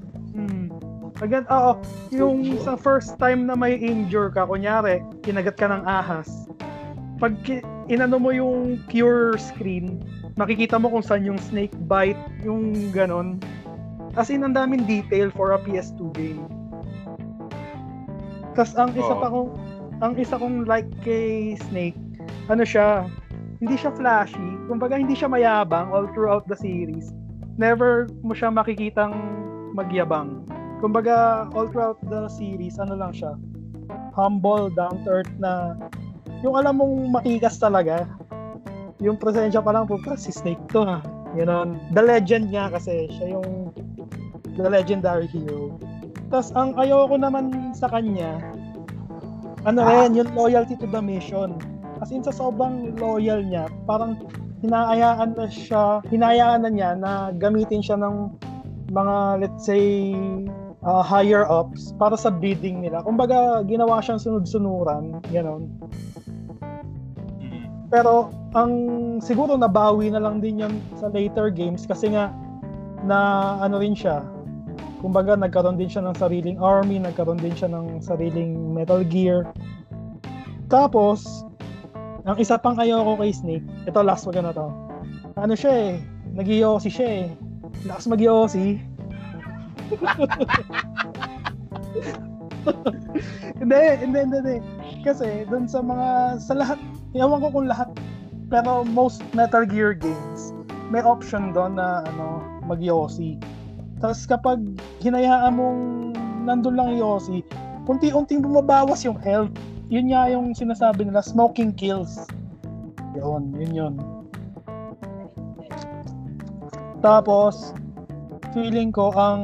Again, oo. Yung sa first time na may injure ka, kunyari, kinagat ka ng ahas, pag inano mo yung cure screen, makikita mo kung saan yung snake bite, yung ganon. As in, ang daming detail for a PS2 game. Tapos ang isa Oo. pa kong, ang isa kong like kay Snake, ano siya, hindi siya flashy, kumbaga hindi siya mayabang all throughout the series. Never mo siya makikitang magyabang. Kumbaga all throughout the series, ano lang siya, humble, down to earth na yung alam mong matikas talaga. Yung presensya pa lang po, si Snake to ha. You know, the legend niya kasi siya yung the legendary hero. Tapos ang ayoko naman sa kanya, ano rin, yung loyalty to the mission. As in sa sobrang loyal niya, parang hinayaan na siya, hinayaan na niya na gamitin siya ng mga let's say uh, higher ups para sa bidding nila. Kumbaga ginawa siyang sunod-sunuran, gano'n. Hmm. Pero ang siguro nabawi na lang din 'yon sa later games kasi nga na ano rin siya. Kumbaga nagkaroon din siya ng sariling army, nagkaroon din siya ng sariling Metal Gear. Tapos ang isa pang ayoko kay Snake, ito last wag na to. Ano siya eh, nag siya eh. Lakas mag hindi, hindi, hindi, hindi. Kasi dun sa mga, sa lahat, ewan ko kung lahat, pero most Metal Gear games, may option doon na ano, mag Tapos kapag hinayaan mong nandun lang Yossi, unti-unting bumabawas yung health. Yun nga yung sinasabi nila, smoking kills. Yun, yun yun. Tapos, feeling ko ang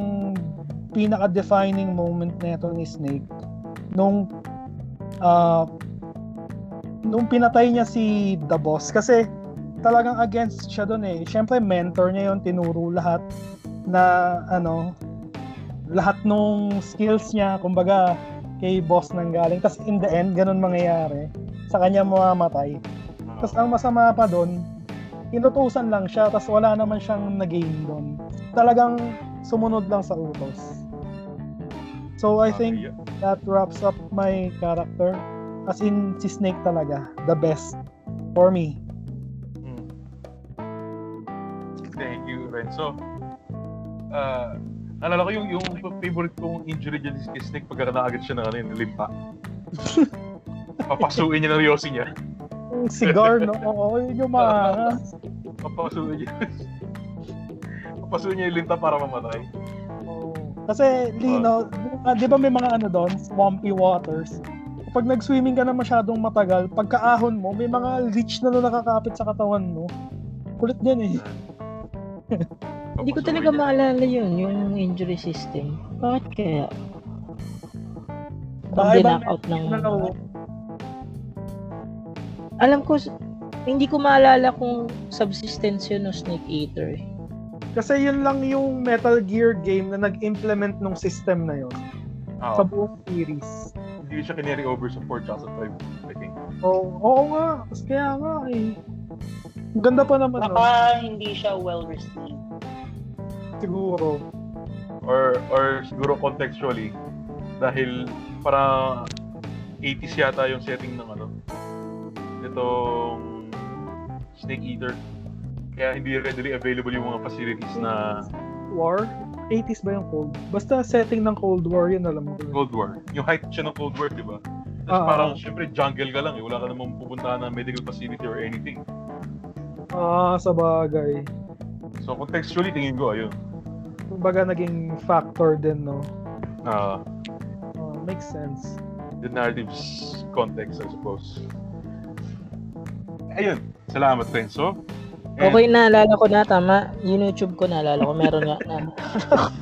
pinaka-defining moment nito ni Snake nung ah, nung pinatay niya si The Boss kasi talagang against siya doon eh. Siyempre, mentor niya yon tinuro lahat na ano, lahat nung skills niya, kumbaga, kay boss nang galing. Tapos in the end, ganun mangyayari. Sa kanya mamamatay. Tapos ang masama pa doon, inutusan lang siya, tapos wala naman siyang nag-gain doon. Talagang sumunod lang sa utos. So I think that wraps up my character. As in, si Snake talaga. The best. For me. Hmm. Thank you, Renzo. Uh, naalala ko yung, yung favorite kong injury dyan si Snake pagka naagad siya ng ano yun, limpa. Papasuin niya ng Yossi niya. Yung cigar, no? Oo, yun yung mga... Papasuin niya. Papasuin niya yung linta para mamatay. Oo. Kasi, Lino, ah, di ba may mga ano doon, swampy waters? Pag nag-swimming ka na masyadong matagal, pagkaahon mo, may mga leech na, na nakakapit sa katawan mo. Kulit din eh. Hindi ko talaga maalala yun, yung injury system. Bakit kaya? Pag out ng... Alam ko, hindi ko maalala kung subsistence yun o Snake Eater. eh. Kasi yun lang yung Metal Gear game na nag-implement nung system na yun Ah, sa buong series. hindi siya kinary over sa 4005, I think. Oo, oo nga. Kasi kaya nga eh. Ganda pa naman Baka hindi siya well received. siguro. Or, or siguro contextually, dahil para 80s yata yung setting ng ano, itong Snake Eater. Kaya hindi readily available yung mga facilities na War? 80s ba yung Cold? Basta setting ng Cold War, yun alam ko. Cold War. Yung height siya ng Cold War, di ba? Tapos Ah, parang, ah. syempre, jungle ka lang eh. Wala ka namang pupuntahan ng medical facility or anything. Ah, sa bagay. So, contextually, tingin ko, ayun. Kumbaga naging factor din, no? Ah, Ah, makes sense. the narrative's context, I suppose. Ayun. Salamat, Renzo. And, Okay, naalala ko na, tama. Yung YouTube ko, naalala ko, meron nga na.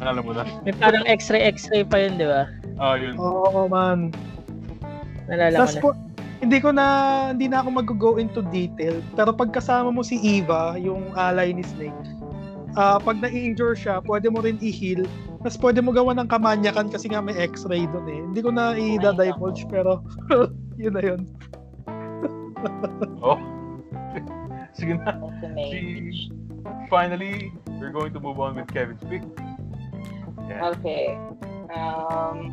Alam mo na. May parang x-ray, x-ray pa yun, di ba? Ah, yun. Oo, man. Naalala ko Tapos na. po, hindi ko na, hindi na ako mag-go into detail. Pero pag kasama mo si Eva, yung ally ni Snake, ah pag na-injure siya, pwede mo rin i-heal. Tapos pwede mo gawa ng kamanyakan kasi nga may x-ray doon eh. Hindi ko na i-divulge pero yun na yun. Oh. Sige na. Si- Finally, we're going to move on with Kevin's pick. Yeah. Okay. Um,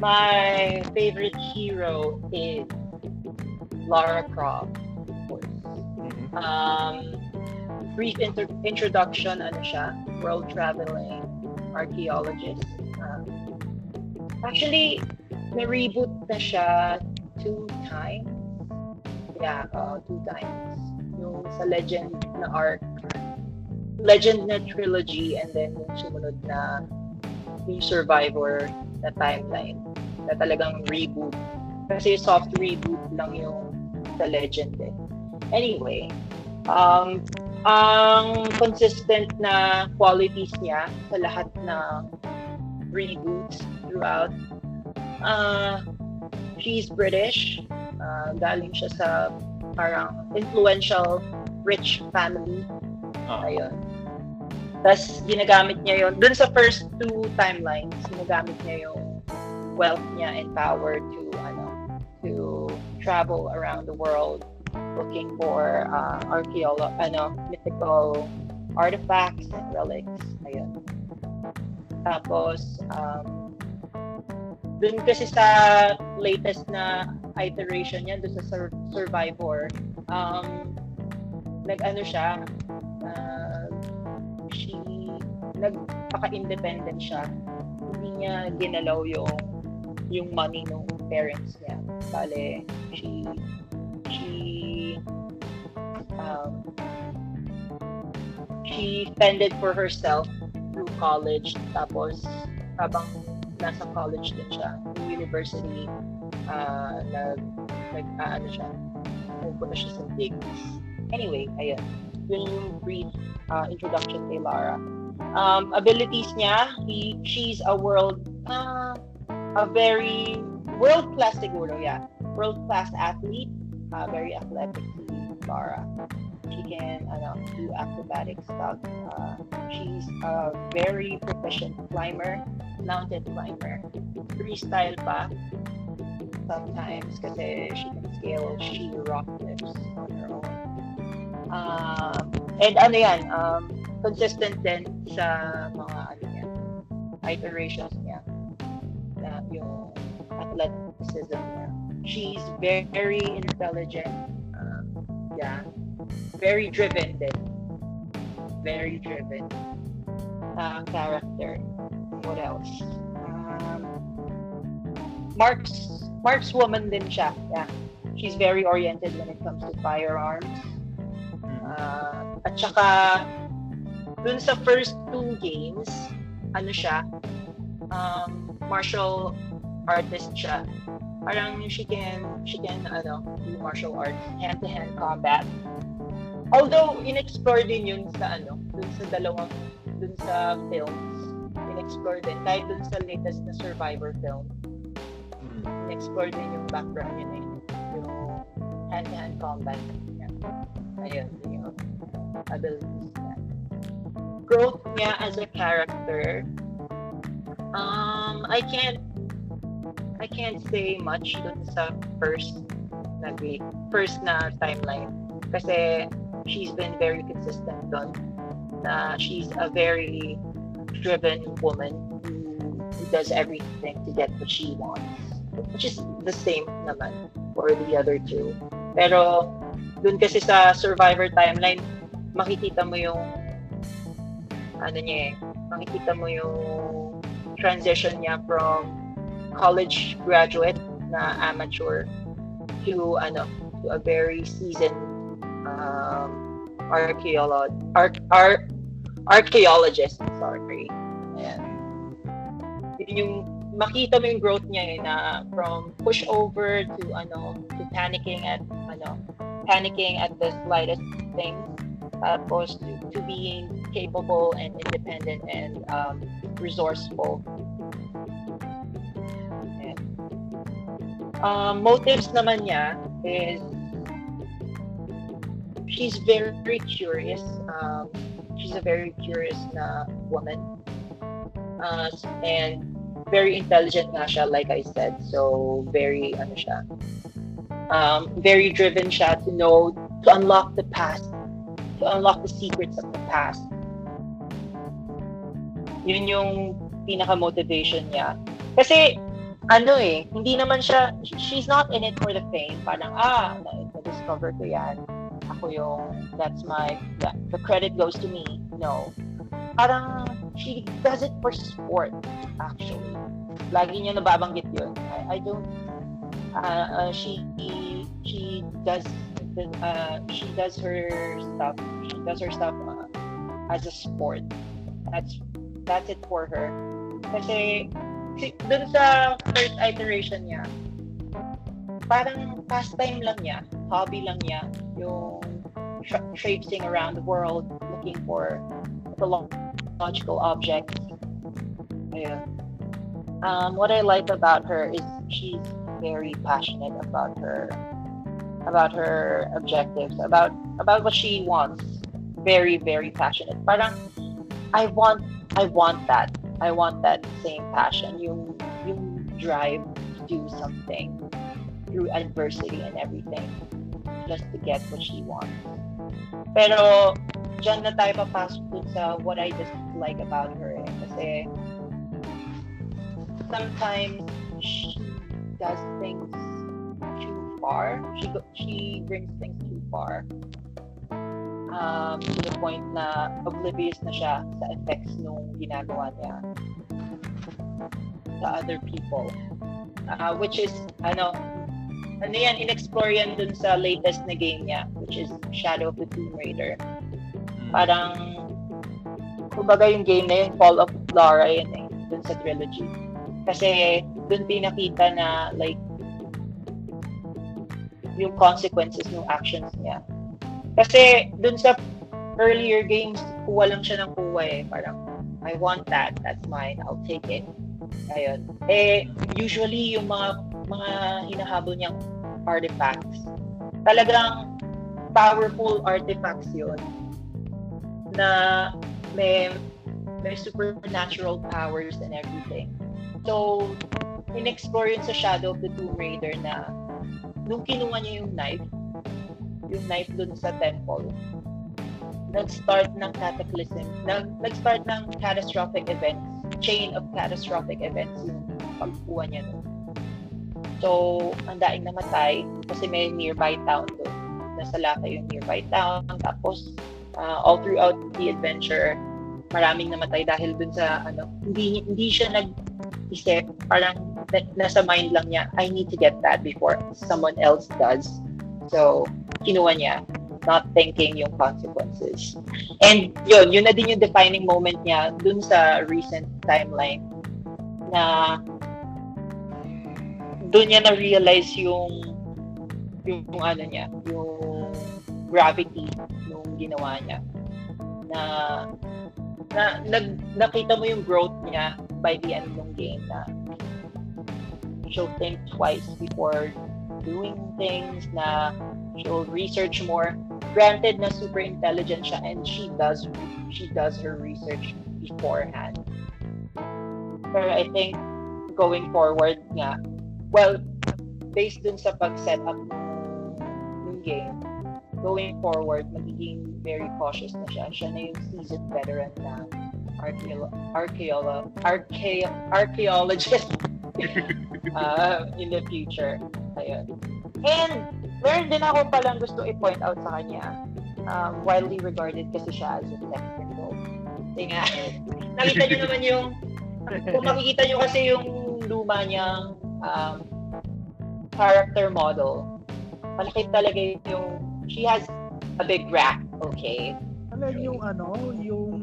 my favorite hero is Lara Croft, of course. Mhm. Um, brief inter- introduction, ano siya, world traveling archaeologist. Um, actually, na-reboot na siya two times. Yeah, uh, two times. Yung sa Legend na arc, Legend na trilogy, and then yung sumunod na yung Survivor na timeline na talagang reboot. Kasi soft reboot lang yung sa Legend eh. Anyway, um, ang consistent na qualities niya sa lahat ng reboots throughout. Uh, she's British. Uh, galing siya sa parang influential rich family. Ah. Ayun. Tapos ginagamit niya yon Dun sa first two timelines, ginagamit niya yung wealth niya and power to ano to travel around the world looking for uh, archeolo ano mythical artifacts and relics ayun tapos um, dun kasi sa latest na iteration niya dun sa Sur- Survivor. Um, nag-ano siya uh, she nagpaka-independent siya. Hindi niya ginalaw yung yung money ng parents niya. Bale she she um, she fended for herself through college. Tapos habang nasa college din siya university uh, nag nag ah, ano siya pupunta siya sa digs anyway ayun yun yung brief uh, introduction kay Lara um, abilities niya he, she's a world uh, a very world class siguro yeah world class athlete uh, very athletic si Lara she can ano, do acrobatic stuff. Uh, she's a very proficient climber, mountain climber. Freestyle pa. Sometimes kasi she can scale sheer rock cliffs on her own. Um, and ano yan, um, consistent din sa mga ano yan, iterations niya na yung athleticism niya. She's very, very intelligent. Um, yeah. Very driven din. Very driven. Uh, character. What else? Um, Mark's Mark's woman din siya. Yeah. She's very oriented when it comes to firearms. Uh, at saka dun sa first two games, ano siya, um, martial artist siya. Parang she can, she can, ano, do martial arts, hand-to-hand combat. Although, in-explore din yun sa, ano, dun sa dalawang, dun sa films. In-explore din. Kahit dun sa latest na Survivor film. In-explore din yung background yun eh. Yung hand-to-hand combat. Yan. Ayun, yung abilities niya. Growth niya as a character. Um, I can't I can't say much dun sa first na first na timeline kasi she's been very consistent dun na she's a very driven woman who does everything to get what she wants which is the same naman for the other two pero dun kasi sa survivor timeline makikita mo yung ano niya eh makikita mo yung transition niya from college graduate na amateur to ano to a very seasoned um, archaeolog ar- ar- archaeologist sorry Ayan. Yun yung makita mo yung growth niya eh, na from pushover to ano to panicking at ano panicking at the slightest thing tapos to, to being capable and independent and um, resourceful um, motives naman niya is she's very, very curious. Um, she's a very curious na woman. Uh, and very intelligent nga siya, like I said. So, very, ano siya, um, very driven siya to know, to unlock the past, to unlock the secrets of the past. Yun yung pinaka-motivation niya. Kasi, ano eh, hindi naman siya, she's not in it for the fame. Parang, ah, na-discover ko yan. Ako yung, that's my, the credit goes to me. No. Parang, she does it for sport, actually. Lagi niya nababanggit yun. I, I don't, uh, uh, she, she does, uh, she does her stuff, she does her stuff uh, as a sport. That's, that's it for her. Kasi, si, dun sa first iteration niya, parang pastime lang niya, hobby lang niya, yung tra- traipsing around the world looking for objects. Ayun. Um, what I like about her is she's very passionate about her about her objectives, about about what she wants. Very, very passionate. Parang I want I want that. I want that same passion, yung yung drive to do something through adversity and everything just to get what she wants. Pero dyan na tayo papasok sa what I dislike about her eh. Kasi sometimes she does things too far. She go, she brings things too far. Um, to the point na oblivious na siya sa effects nung ginagawa niya sa other people. Uh, which is, ano, ano yan, in-explore yan dun sa latest na game niya, which is Shadow of the Tomb Raider. Parang, kumbaga yung game na yun, Fall of Lara yun eh, dun sa trilogy. Kasi, dun pinakita na, like, yung consequences ng actions niya. Kasi, dun sa earlier games, kuha lang siya ng kuha eh. Parang, I want that, that's mine, I'll take it. Ayun. Eh, usually, yung mga mga hinahabol niyang artifacts, talagang powerful artifacts yun na may may supernatural powers and everything. So, in-explore yun sa Shadow of the Tomb Raider na nung kinuha niya yung knife, yung knife dun sa temple, nag-start ng cataclysm, nag, nag-start ng catastrophic events, chain of catastrophic events yung pagkuha niya nun. So, ang daing namatay kasi may nearby town doon. Nasa Laka yung nearby town. Tapos, uh, all throughout the adventure, maraming namatay dahil dun sa ano, hindi hindi siya nag-isip, parang nasa mind lang niya, I need to get that before someone else does. So, kinuha niya, not thinking yung consequences. And yun, yun na din yung defining moment niya dun sa recent timeline na doon niya na-realize yung yung ano niya, yung gravity ginawa niya. Na na nag, nakita mo yung growth niya by the end ng game na she'll think twice before doing things na she'll research more granted na super intelligent siya and she does she does her research beforehand pero I think going forward nga well based dun sa pag-set up ng game going forward, magiging very cautious na siya. Siya na yung seasoned veteran na archeolo- archeolo- archae- archaeologist uh, in the future. Ayun. And meron din ako palang gusto i-point out sa kanya. Um, widely regarded kasi siya as a symbol. Kasi nga, nakita niyo naman yung kung makikita niyo kasi yung luma niyang um, character model, malaki talaga yung she has a big rack, okay? Ano yung ano, yung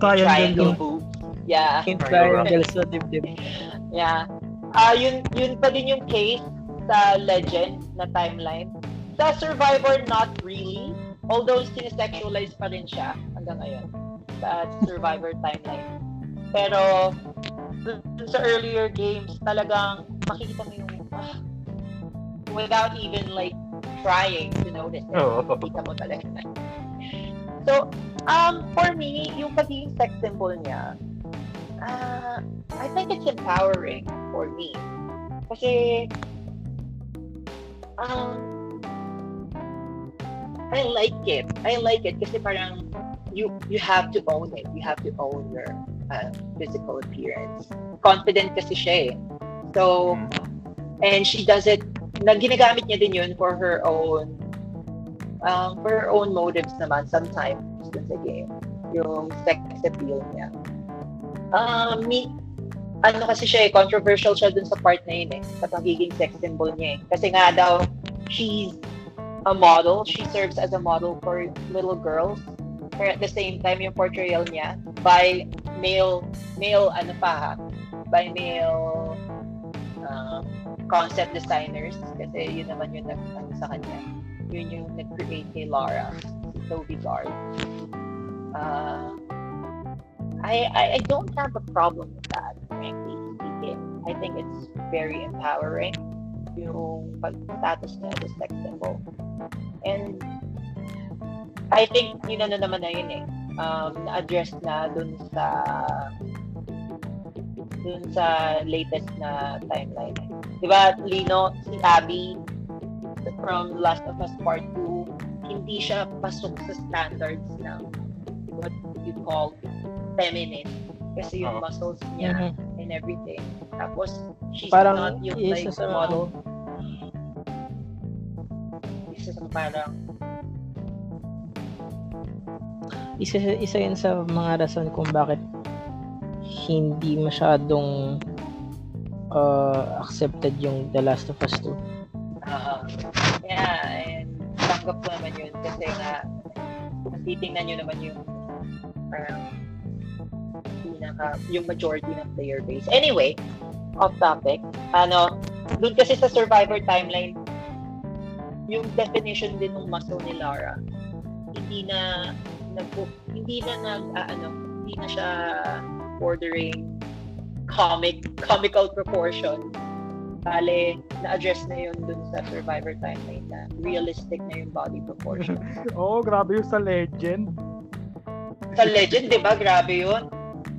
Triangle triangle. boob. Yeah. Yung triangle sa dibdib. Yeah. Ah, yun yun pa din yung case sa Legend na timeline. Sa Survivor, not really. Although sinesexualize pa rin siya hanggang ngayon sa Survivor timeline. Pero sa earlier games, talagang makikita mo yung ah, without even like trying to notice it. Makikita mo talaga. So, um, for me, yung pagiging sex symbol niya, uh, I think it's empowering for me. Kasi, um, I like it. I like it kasi parang you you have to own it. You have to own your uh, physical appearance. Confident kasi siya eh. So, and she does it, na ginagamit niya din yun for her own um, for her own motives naman sometimes dun sa game. Yung sex appeal niya. Um, me, ano kasi siya eh, controversial siya dun sa part na yun eh, sa pagiging sex symbol niya eh. Kasi nga daw, she's a model, she serves as a model for little girls. Pero at the same time, yung portrayal niya by male, male ano pa ha, by male um, concept designers kasi yun naman yung nag ano sa kanya. Yun yung nag-create kay Lara, si Toby Gard. Uh, I, I I don't have a problem with that, frankly speaking. I think it's very empowering yung pag-status niya as sex symbol. And I think yun ano naman na yun eh. Um, na-address na dun sa dun sa latest na timeline. Di ba, Lino, si Abby from Last of Us Part 2, hindi siya pasok sa standards ng what you call feminine. Kasi yung muscles niya Mhm. and everything. Tapos, she's Parang not yung like sa model. Isa sa parang, isa isa yun sa mga rason kung bakit hindi masyadong uh, accepted yung The Last of Us 2. ah yeah, and tanggap ko naman yun kasi nga, titingnan nyo naman yung parang pinaka, yung majority ng player base. Anyway, off topic, ano, dun kasi sa Survivor timeline, yung definition din ng muscle ni Lara, hindi na nag hindi na nag ah, ano, hindi na siya bordering comic comical proportion. bale, na-address na yun dun sa Survivor timeline na realistic na yung body proportion. Oo, grabe yung sa Legend. sa Legend, di ba? Grabe yun.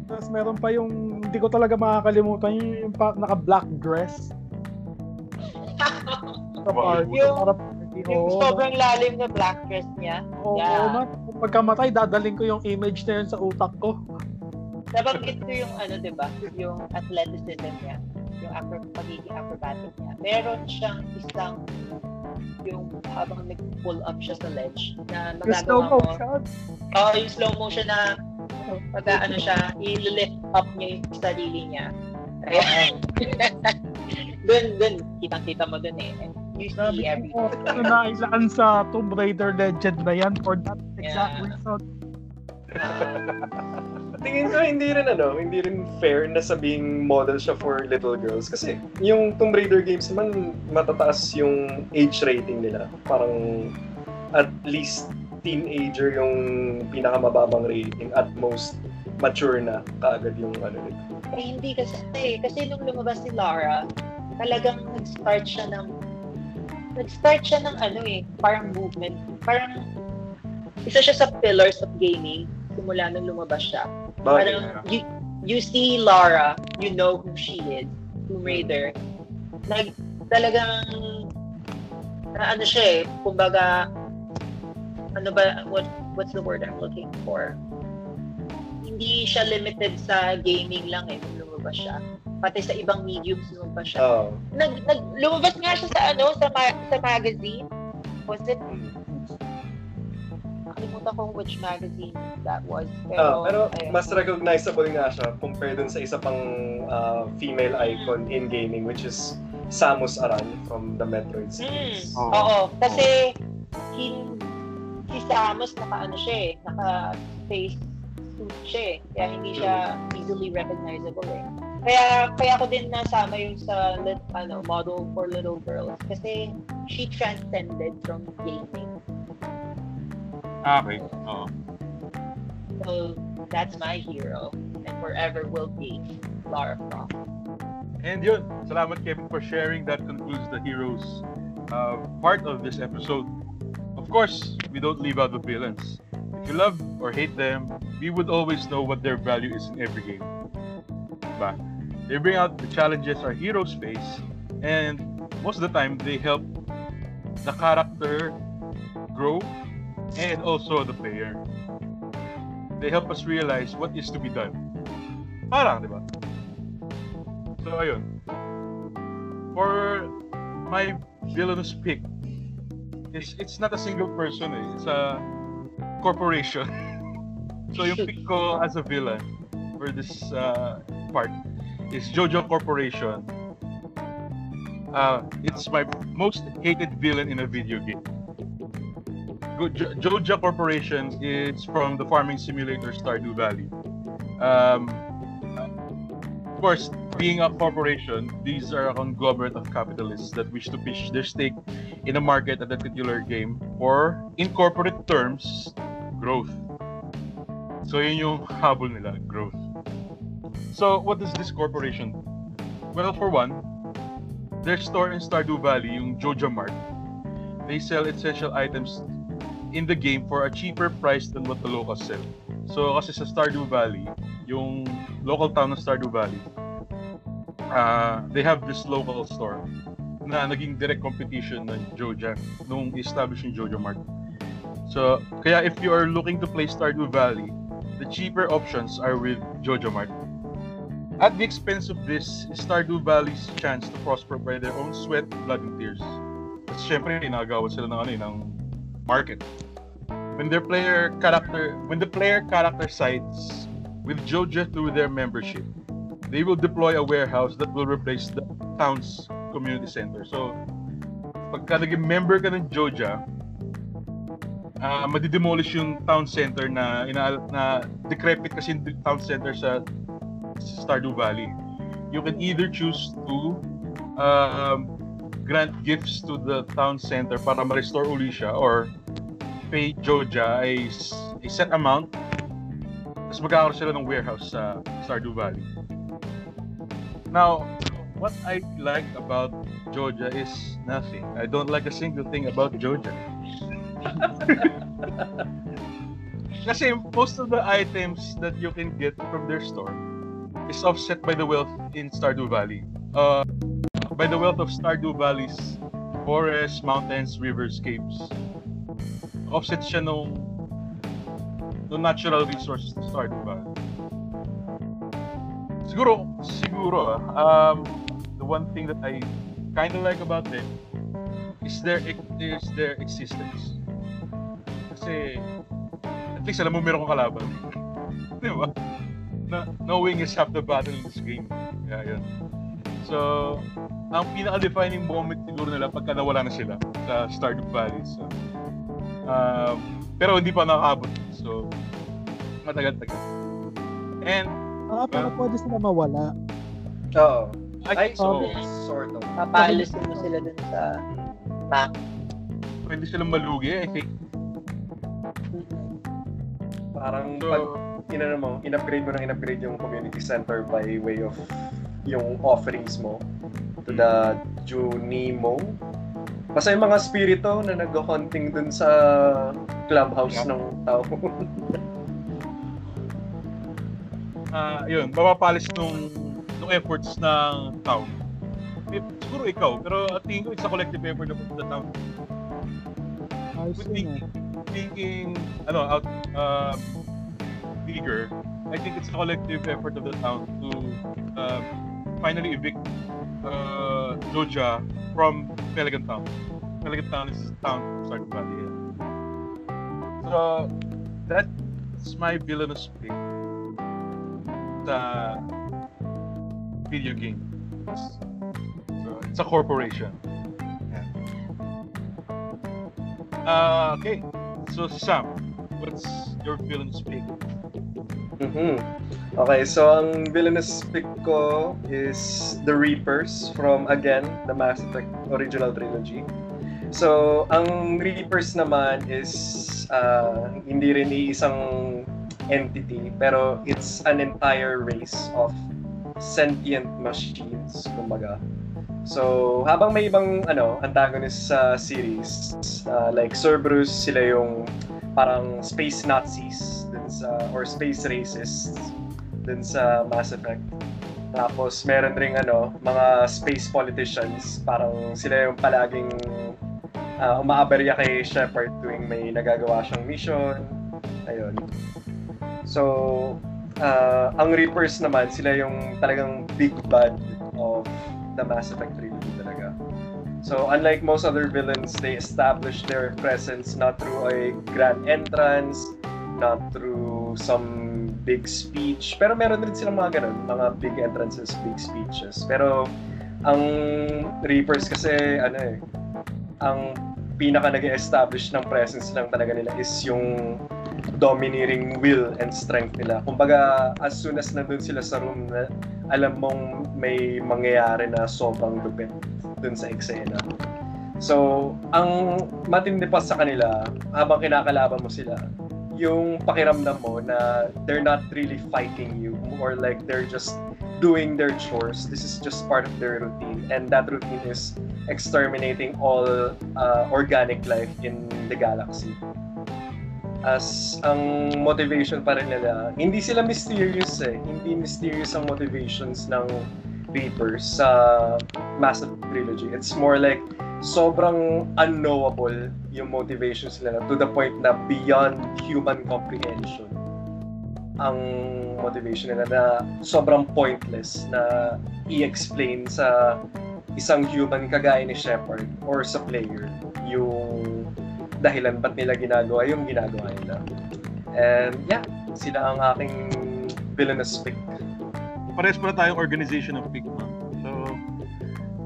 Tapos meron pa yung, hindi ko talaga makakalimutan, yung, yung pa, naka-black dress. Sa party. Yung- para. Yung Oo, sobrang lalim na black dress niya. Oo, Yeah. man. Pagkamatay, dadaling ko yung image na yun sa utak ko. Nabanggit ko yung ano, di ba? Yung athleticism niya. Yung acro, pagiging acrobatic niya. Meron siyang isang yung habang nag-pull up siya sa ledge na magagawa mo. Oo, yung slow motion na pag ano siya, i-lift up niya yung sarili niya. Kaya, dun, dun, kitang-kita mo dun eh. You Grabe see everything. ko. Ano na ilaan sa Tomb Raider Legend na yan for that exact Yeah. reason. Tingin ko hindi rin ano, hindi rin fair na sabing model siya for little girls kasi yung Tomb Raider games naman matataas yung age rating nila. Parang at least teenager yung pinakamababang rating at most mature na kaagad yung ano nila. Eh, hindi kasi, eh, kasi nung lumabas si Lara, talagang nag-start siya ng, nag-start siya ng ano eh, parang movement. Parang, isa siya sa pillars of gaming simula nung lumabas siya. Parang, you, you see Lara, you know who she is, Tomb Raider. Nag, talagang, na ano siya eh, kumbaga, ano ba, what, what's the word I'm looking for? Hindi siya limited sa gaming lang eh, nung lumabas siya. Pati sa ibang mediums lumabas siya. Oo. Nag, nag, lumabas nga siya sa ano, sa, ma- sa magazine. Was it, nakalimutan ko which magazine that was. Pero, Ah, pero ayun. mas recognizable nga siya compared dun sa isa pang ah, female icon in gaming which is Samus Aran from the Metroid series. Mm. Oo. Oo, kasi hin, si Samus naka ano siya eh, naka face suit siya eh. Kaya hindi siya easily recognizable eh. Kaya kaya ko din nasama yung sa lit, ano model for little girls kasi she transcended from gaming. Ah, Okay. Oo. So that's my hero and forever will be Lara Croft. And yun, salamat Kevin for sharing. That concludes the heroes uh, part of this episode. Of course, we don't leave out the villains. If you love or hate them, we would always know what their value is in every game. Diba? They bring out the challenges our heroes face, and most of the time, they help the character grow and also the player. They help us realize what is to be done. Parang, di ba? So, ayun. For my villainous pick, it's, it's not a single person eh. It's a corporation. so, yung pick ko as a villain for this uh, part is Jojo Corporation. Uh, it's my most hated villain in a video game. Joja Corporation is from the farming simulator Stardew Valley. Um, of course, being a corporation, these are a conglomerate of capitalists that wish to push their stake in a market at a particular game, or in corporate terms, growth. So yun yung habol nila, growth. So what does this corporation do? Well, for one, their store in Stardew Valley, yung Joja Mart, they sell essential items in the game for a cheaper price than what the locals sell. So kasi sa Stardew Valley, yung local town ng Stardew Valley, uh, they have this local store na naging direct competition ng Joja nung establish yung Joja Mart. So, kaya if you are looking to play Stardew Valley, the cheaper options are with Joja Mart. At the expense of this, is Stardew Valley's chance to prosper by their own sweat, blood, and tears. Kasi syempre, inagawan sila ng ano eh, ng market. When their player character, when the player character sides with Joja through their membership, they will deploy a warehouse that will replace the town's community center. So, pagka naging member ka ng Joja, ah madidemolish yung town center na ina na decrepit kasi yung town center sa, Stardew Valley. You can either choose to um, grant gifts to the town center para ma-restore uli siya or pay Joja a, a set amount tapos magkakaroon sila ng warehouse sa Stardew Valley. Now, what I like about Georgia is nothing. I don't like a single thing about Georgia. Kasi most of the items that you can get from their store is offset by the wealth in Stardew Valley. Uh, by the wealth of Stardew Valley's forests, mountains, rivers, caves. Offset siya nung, nung natural resources to Stardew Valley. Siguro, siguro, um, the one thing that I kind of like about it is their is their existence. Kasi at least alam mo meron kang kalaban. Di ba? Na, knowing is half the battle in this game. Yeah, yun. So, ang pinaka-defining moment siguro nila pagka nawala na sila sa Stardew Valley. So, um, pero hindi pa nakakabot. So, matagal-tagal. And, Ah, pero pwede sila mawala. Oo. I think so. sort of. Papaalisin mo sila dun sa map. Pwede silang malugi, I think. Parang pag So, inano mo, in-upgrade mo ng in-upgrade yung community center by way of yung offerings mo to the Junimo. Basta yung mga spirito na nag-hunting dun sa clubhouse ng tao. ah yun, mapapalis nung, nung efforts ng town. Eh, Siguro ikaw, pero at tingin ko it's a collective effort of the town. Ayos yun thinking, ah. thinking ano, out, um, bigger, I think it's a collective effort of the town to um, finally evict uh, Georgia from Pelican Town. Pelican Town is a town Stardew Valley. So, that's my villainous pick. The video game. So, it's a corporation. Yeah. Uh, okay. So, Sam, what's your villainous pick? Mhm. Okay, so ang villainous pick ko is The Reapers from, again, the Mass Effect original trilogy. So, ang Reapers naman is uh, hindi rin isang entity, pero it's an entire race of sentient machines, kumbaga. So, habang may ibang ano, antagonist sa series, uh, like Cerberus, sila yung parang space Nazis sa, or space racists dun sa Mass Effect. Tapos meron ring ano, mga space politicians, parang sila yung palaging uh, umaaberya kay Shepard tuwing may nagagawa siyang mission. Ayun. So, uh, ang Reapers naman, sila yung talagang big bad of the Mass Effect trilogy talaga. So, unlike most other villains, they establish their presence not through a grand entrance, not through some big speech. Pero meron din silang mga ganun, mga big entrances, big speeches. Pero, ang Reapers kasi, ano eh, ang pinaka nag establish ng presence lang talaga nila is yung domineering will and strength nila. Kumbaga, as soon as nandun sila sa room, alam mong may mangyayari na sobrang lupit dun sa eksena. So, ang matindi pa sa kanila, habang kinakalaban mo sila, yung pakiramdam mo na they're not really fighting you, or like they're just doing their chores. This is just part of their routine. And that routine is exterminating all uh, organic life in the galaxy. As ang motivation pa rin nila, hindi sila mysterious eh. Hindi mysterious ang motivations ng Reapers sa Mass Effect Trilogy. It's more like sobrang unknowable yung motivations nila to the point na beyond human comprehension ang motivation nila na sobrang pointless na i-explain sa isang human kagaya ni Shepard or sa player yung dahilan ba't nila ginagawa yung ginagawa nila. And yeah, sila ang aking villainous pick. Pares pala tayong organization of Pigma.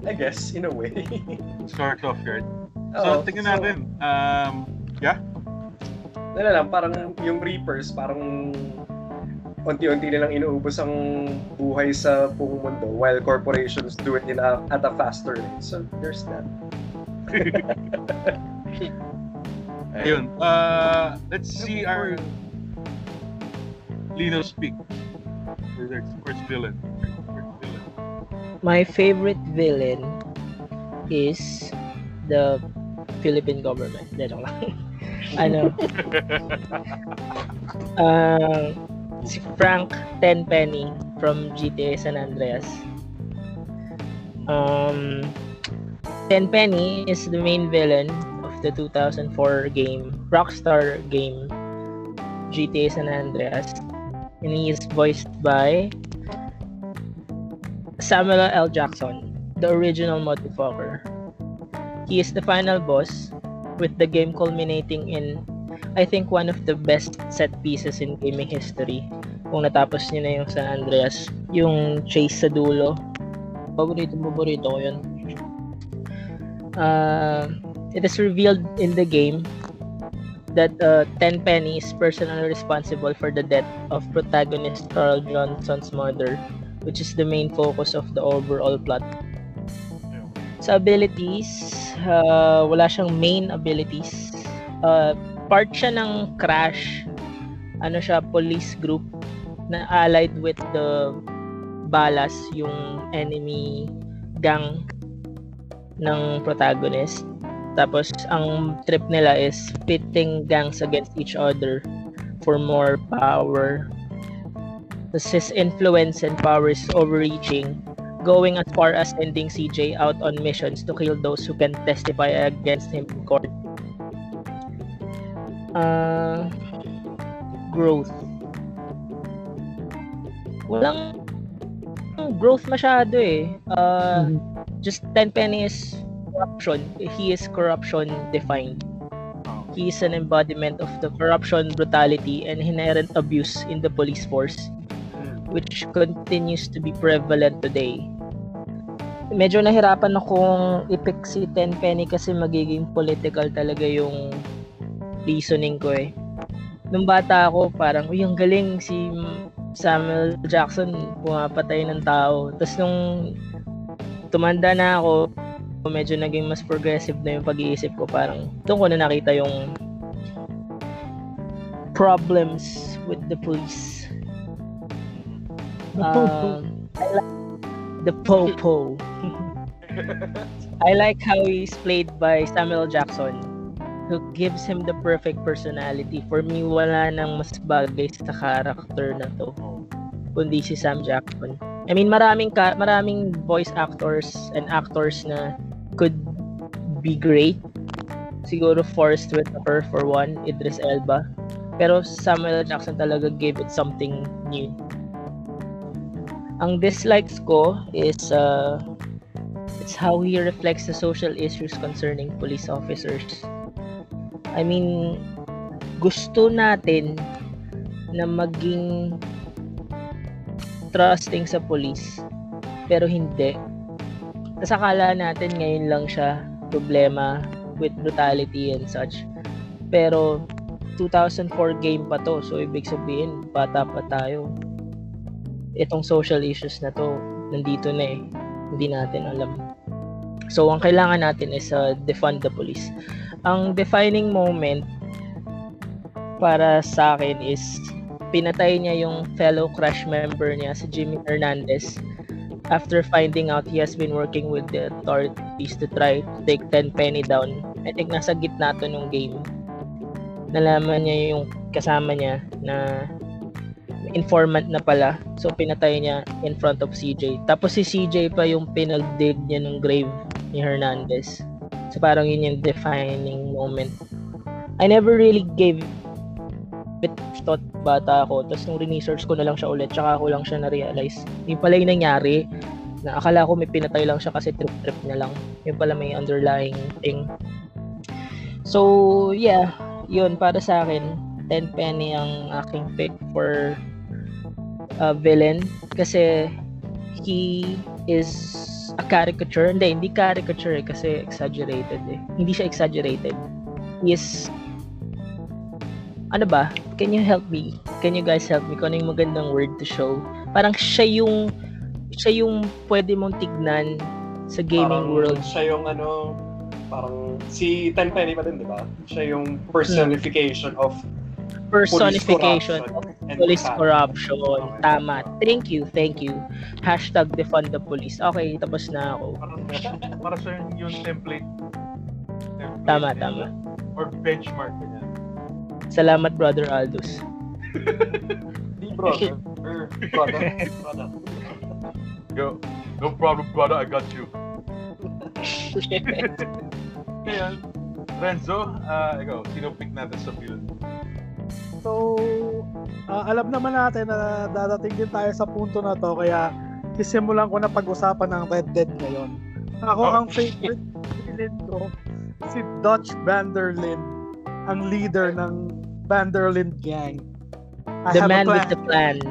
So, I guess, in a way. start off here. Oo, So, tingnan natin. Um, yeah? Ano lang, parang yung Reapers, parang unti-unti nilang inuubos ang buhay sa buong mundo while corporations do it in a, at a faster rate. So, there's that. Ayun. Uh, let's see our Lino speak. Villain. First villain. My favorite villain is the Philippine government. Hindi, joke lang. ano? Uh, si Frank Tenpenny from GTA San Andreas. Um, Tenpenny is the main villain of the 2004 game, Rockstar game, GTA San Andreas. And he is voiced by Samuel L. Jackson, the original motherfucker. He is the final boss, with the game culminating in, I think, one of the best set pieces in gaming history. Kung natapos niyo na yung San Andreas, yung chase sa dulo. Paborito, paborito ko yun. Uh, it is revealed in the game that uh, Tenpenny is personally responsible for the death of protagonist Carl Johnson's mother, which is the main focus of the overall plot. Sa abilities, uh, wala siyang main abilities. Uh, part siya ng Crash. Ano siya, police group na allied with the Balas, yung enemy gang ng protagonist. Tapos, ang trip nila is pitting gangs against each other for more power. His influence and power is overreaching, going as far as sending CJ out on missions to kill those who can testify against him in court. Uh, growth. Walang growth masyado eh. Uh, Mhm. just 10 pennies corruption. He is corruption defined. He is an embodiment of the corruption, brutality, and inherent abuse in the police force, which continues to be prevalent today. Medyo nahirapan akong i-pick si Tenpenny kasi magiging political talaga yung reasoning ko eh. Nung bata ako, parang, uy, ang galing si Samuel Jackson, pumapatay ng tao. Tapos nung tumanda na ako, medyo naging mas progressive na yung pag-iisip ko. Parang doon ko na nakita yung problems with the police. Um, I like the Popo. I like how he's played by Samuel Jackson who gives him the perfect personality. For me, wala nang mas bagay sa character na to kundi si Sam Jackson. I mean, maraming ka, maraming voice actors and actors na could be great. Siguro Forrest Whitaker for one, Idris Elba. Pero Samuel Jackson talaga gave it something new. Ang dislikes ko is uh, it's how he reflects the social issues concerning police officers. I mean, gusto natin na maging trusting sa police pero hindi. Tapos akala natin ngayon lang siya problema with brutality and such. Pero 2004 game pa to. So ibig sabihin, bata pa tayo. Itong social issues na to, nandito na eh. Hindi natin alam. So ang kailangan natin is uh, defund the police. Ang defining moment para sa akin is pinatay niya yung fellow Crash member niya si Jimmy Hernandez after finding out he has been working with the authorities to try to take 10 penny down. I think nasa gitna to nung game. Nalaman niya yung kasama niya na informant na pala. So pinatay niya in front of CJ. Tapos si CJ pa yung pinagdig niya ng grave ni Hernandez. So parang yun yung defining moment. I never really gave it thought bata ako. Tapos nung research ko na lang siya ulit, tsaka ako lang siya na-realize. Yung pala yung nangyari, na akala ko may pinatay lang siya kasi trip-trip na lang. Yung pala may underlying thing. So, yeah. Yun, para sa akin, 10 penny ang aking pick for uh, villain. Kasi he is a caricature. Hindi, hindi caricature eh, kasi exaggerated eh. Hindi siya exaggerated. He is ano ba? Can you help me? Can you guys help me? Kung ano yung magandang word to show? Parang siya yung siya yung pwede mong tignan sa gaming parang world. Siya yung ano, parang si Tenpenny pa din, di ba? Siya yung personification of Personification of. And Police brutality. corruption. Okay. Tama. Thank you, thank you. Hashtag defund the police. Okay, tapos na ako. Para, para sa yung template. template Tama, nila. tama. Or benchmark. Ganyan. Salamat, Brother Aldous. Di brother. Or brother. brother. Yo, no problem, brother. I got you. Ayan. Renzo, ah, ikaw, sino pick natin sa build? So, ah, alam naman natin na dadating din tayo sa punto na to kaya sisimulan ko na pag-usapan ng Red Dead ngayon. Ako Oh. ang favorite villain ko si Dutch Vanderlyn, ang leader ng Vanderlyn gang. I The man with the plan.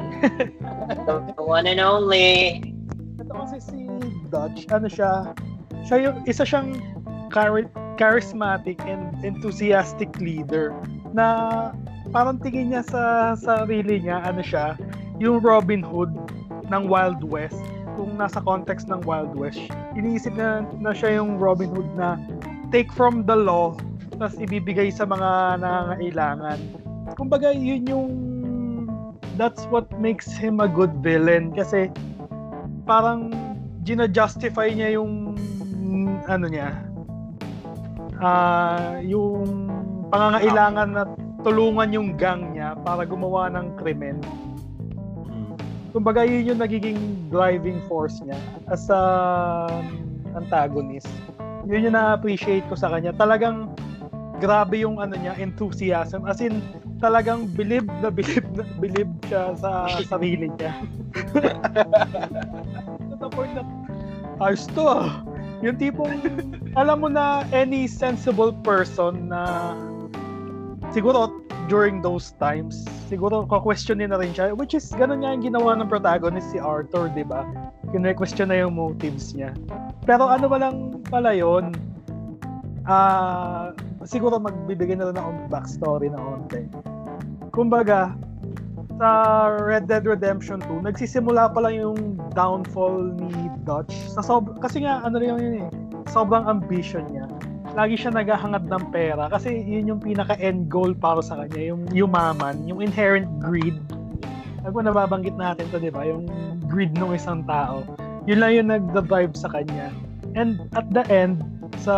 the one and only. Ito kasi si Dutch, ano siya, siya yung, isa siyang chari- charismatic and enthusiastic leader na parang tingin niya sa sarili niya, ano siya, yung Robin Hood ng Wild West. Kung nasa context ng Wild West, iniisip na, na siya yung Robin Hood na take from the law tapos ibibigay sa mga nangangailangan. Kumbaga, yun yung that's what makes him a good villain kasi parang gina-justify niya yung ano niya ah yung pangangailangan na tulungan yung gang niya para gumawa ng krimen. Kumbaga yun yung nagiging driving force niya as a antagonist. Yun yung na-appreciate ko sa kanya. Talagang grabe yung ano niya, enthusiasm. As in, talagang believe na believe na believe siya sa sarili niya. to the point na, ayos to ah. Yung tipong, alam mo na any sensible person na siguro during those times, siguro ka-questionin na rin siya, which is ganun nga yung ginawa ng protagonist si Arthur, di ba? Kine-question na yung motives niya. Pero ano ba lang pala yun, ah siguro magbibigay na rin ng backstory na onte. Kumbaga, sa Red Dead Redemption 2, nagsisimula pa lang yung downfall ni Dutch. Sa sob kasi nga, ano rin yun eh, sobrang ambition niya. Lagi siya naghahangad ng pera kasi yun yung pinaka-end goal para sa kanya, yung yumaman, yung inherent greed. Ako nababanggit natin to, di ba? Yung greed ng isang tao. Yun lang yung nagda-drive sa kanya. And at the end, sa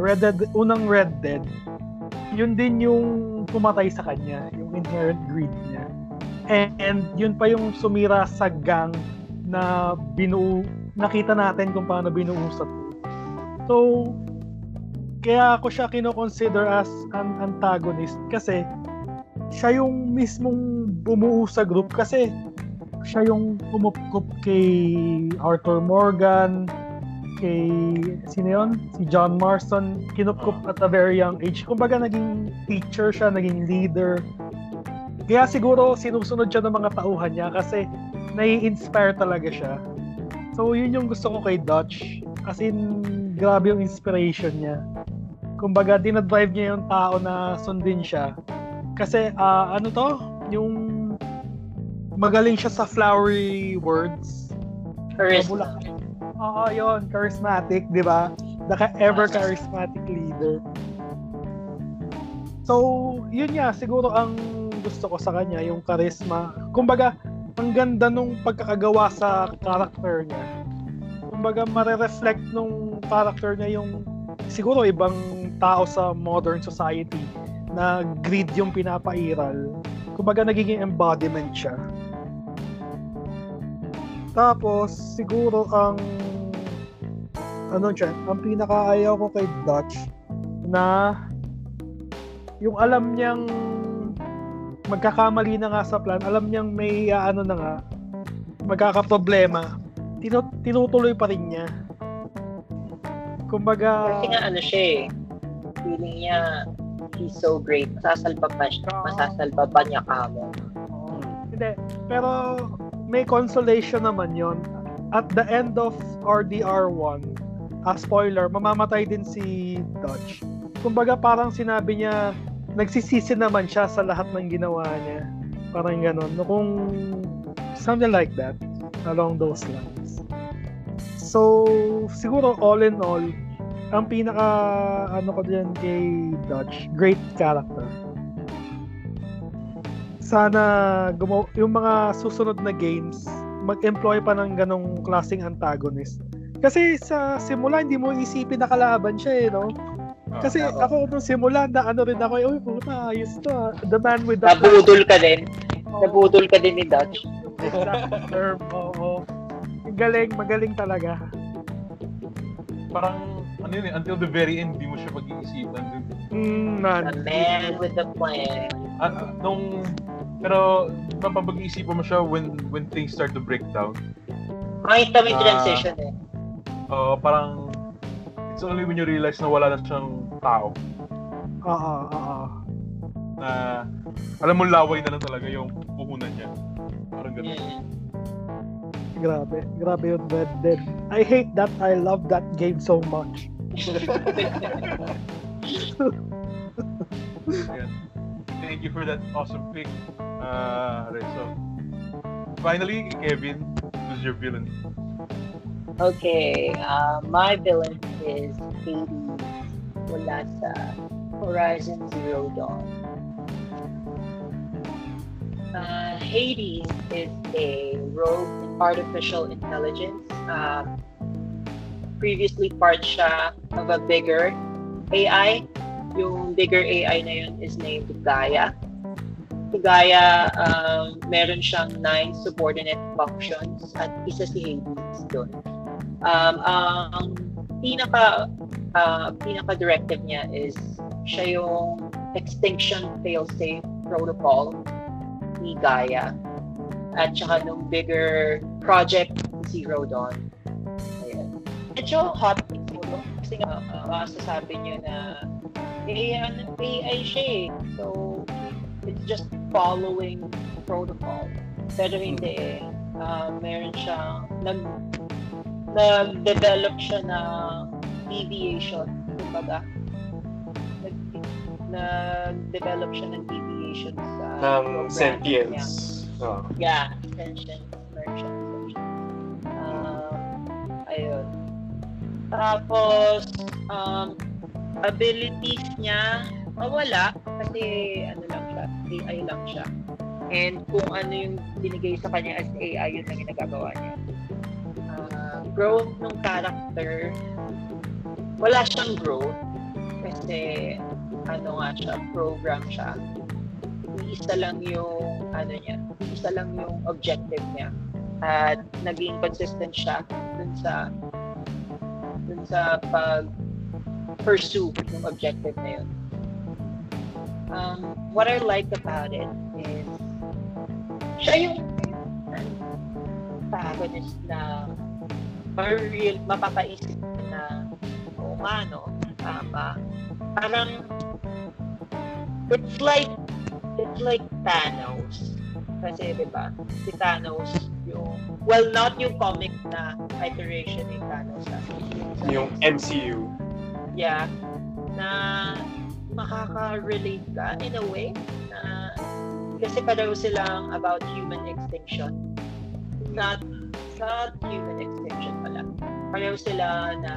Red Dead, unang Red Dead, yun din yung pumatay sa kanya, yung inherent greed niya. And, and yun pa yung sumira sa gang na binuo, nakita natin kung paano binuo sa So, kaya ako siya kino-consider as an antagonist kasi siya yung mismong bumuo sa group kasi siya yung umupkup kay Arthur Morgan, kay sino yun? Si John Marston, kinupkup at a very young age. Kumbaga naging teacher siya, naging leader. Kaya siguro sinusunod siya ng mga tauhan niya kasi nai-inspire talaga siya. So yun yung gusto ko kay Dutch. As in, grabe yung inspiration niya. Kumbaga, dinadrive niya yung tao na sundin siya. Kasi, ah, ano to? Yung magaling siya sa flowery words. Charisma. Oo, yun. Charismatic, di ba? The ka- ever charismatic leader. So, yun nga, siguro ang gusto ko sa kanya, yung charisma. Kumbaga, ang ganda nung pagkakagawa sa character niya. Kumbaga, mare-reflect nung character niya yung siguro ibang tao sa modern society na greed yung pinapairal. Kumbaga, nagiging embodiment siya. Tapos, siguro ang ano siya, ang pinakaayaw ko kay Dutch na yung alam niyang magkakamali na nga sa plan, alam niyang may ah, ano na nga, magkakaproblema, tinu- tinutuloy pa rin niya. Kumbaga, Kasi nga ano siya eh. Feeling niya he's so great. Masasalba pa siya. Masasalba pa niya kamo. Oo. Hindi. Pero may consolation naman yon At the end of RDR1, ah, spoiler, mamamatay din si Dodge. Kumbaga parang sinabi niya, nagsisisi naman siya sa lahat ng ginawa niya. Parang ganun. No, kung something like that, along those lines. So, siguro all in all, ang pinaka ano ko diyan kay Dodge, great character. sana gumaw yung mga susunod na games mag-employ pa ng ganong klaseng antagonist. Kasi sa simula hindi mo isipin na kalaban siya eh, no? Ah, Kasi Oo. ako nung simula na ano rin ako, uy, puta, ayos to. ah. The man with the Nabudol ka din. Nabudol ka din ni Dutch. exact term. Oo. Ang Galing, magaling talaga. parang, ano yun eh, until the very end, di mo siya pag-iisipan. Dun. Mm, man. The man with the plan. Ah, nung, pero, mapapag-iisipan mo siya when when things start to break down. Makita mo yung Ah. transition eh. Uh, parang, it's only when you realize na wala na siyang tao. Oo, oo. Na, alam mo, laway na lang talaga yung puhunan niya. Parang ganun. Mm. Grabe. Grabe yun, Red Dead. I hate that. I love that game so much. Thank you for that awesome pick. Uh, so, finally, Kevin, who's your villain? Okay, uh, my villain is Hades mula Horizon Zero Dawn. Uh, Hades is a rogue artificial intelligence. Uh, previously part siya of a bigger AI. Yung bigger AI na yun is named Gaia. Si Gaia, um, meron siyang nine subordinate functions at isa si Hades doon. Um, ang pinaka uh, pinaka directive niya is siya yung extinction failsafe protocol ni Gaia at saka nung bigger project Zero Dawn. Medyo hot siguro kasi nga uh, sasabi niyo na eh, ano, AI siya eh. So, it's just following protocol. Pero hindi eh. Uh, meron siyang nag nag-develop siya ng deviation, kumbaga. Nag, nag-develop siya ng deviation sa niya. sentience. Oh. Yeah, sentient merchant. Um, ayun. Tapos, um, abilities niya, mawala kasi ano lang siya, AI lang siya. And kung ano yung binigay sa kanya as AI, yun ang ginagawa niya. Uh, growth ng character, wala siyang growth kasi ano nga siya, program siya. Isa lang yung ano niya, isa lang yung objective niya. At naging consistent siya dun sa dun sa pag pursue yung objective na yun. Um, what I like about it is siya yung protagonist na real, mapapaisip na o nga no, tama. Parang it's like it's like Thanos. Kasi, di ba, si Thanos, yung, well, not yung comic na iteration ni Thanos. Yung MCU. yeah, na makaka-relate ka in a way na kasi pareho silang about human extinction. Not not human extinction pala. Pareho sila na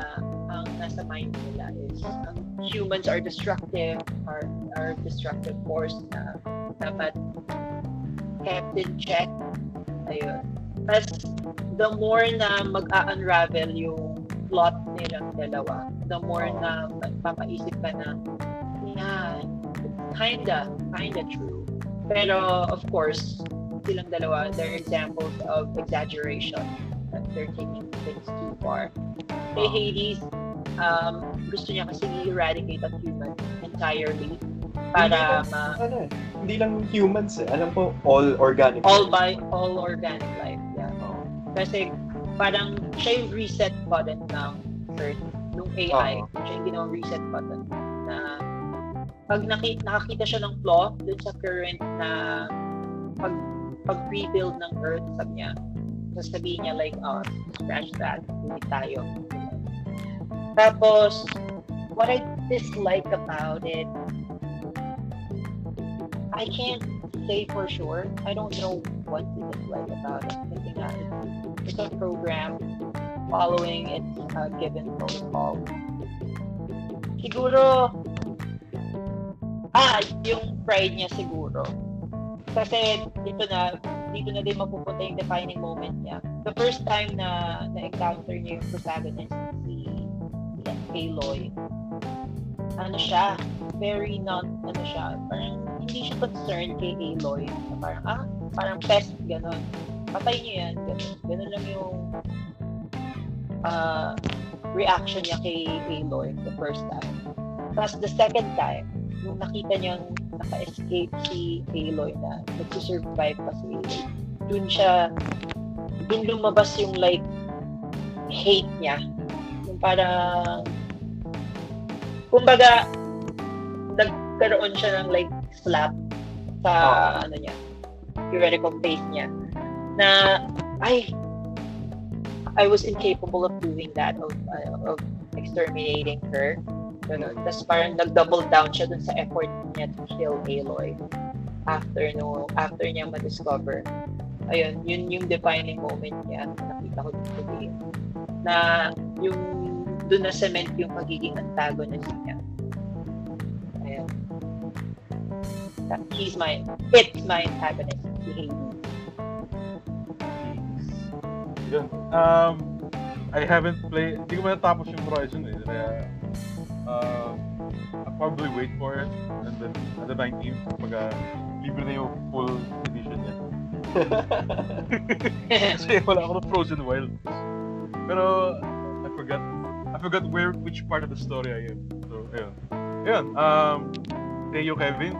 ang nasa mind nila is ang humans are destructive, are, are destructive force na dapat kept in check. Ayun. Tapos, the more na mag-unravel yung plot nilang dalawa, the more na papaisip ka na, yeah, kinda, kinda true. Pero, of course, silang dalawa, they're examples of exaggeration that they're taking things too far. Kay Hades, um, gusto niya kasi i-eradicate ang human entirely para ma Ano hindi lang humans eh. Alam ko, all organic. all by all organic life. Yeah. Kasi parang siya yung reset button ng Earth, nung AI. Oo. Siya yung ginawang reset button na pag naki, nakakita siya ng flaw dun sa current na pag pag-rebuild ng Earth, sabi niya, sasabihin niya like, oh, scratch that, hindi tayo. Tapos, what I dislike about it, I can't say for sure. I don't know what to dislike about it. It's, it's a program following its uh, given protocol. Siguro, ah, yung pride niya siguro. kasi dito na dito na din mapupunta yung defining moment niya. The first time na na-encounter niya yung protagonist, si, si Aloy, ano siya, very not, ano siya, parang hindi siya concerned kay Aloy. Parang, ah, parang pest, gano'n. Patay niyo yan, gano'n. Gano'n lang yung uh, reaction niya kay Aloy the first time. Tapos the second time, nung nakita niyang naka-escape si Aloy na nagsusurvive pa si Aloy, dun siya, dun lumabas yung like, hate niya. Yung parang, kumbaga, nagkaroon siya ng like, slap sa, Oh. ano niya, theoretical face niya, na, ay, I was incapable of doing that, of, uh, of exterminating her. Ganun. Tapos parang nag-double down siya dun sa effort niya to kill Aloy after no after niya ma-discover. Ayun, yun yung defining moment niya nakita ko dito din. Na yung dun na cement yung pagiging antagonist niya. That- He's my, it's my antagonist. Hades. Yun. Um, I haven't played, hindi ko pa natapos yung Horizon eh. Kaya, um, I'll probably wait for it. And then, at the 19th, pag uh, libre na yung full edition niya. Kasi wala ako ng Frozen Wild. Pero, I forgot, I forgot where, which part of the story I am. So, ayun. Ayun, um, thank you, Kevin.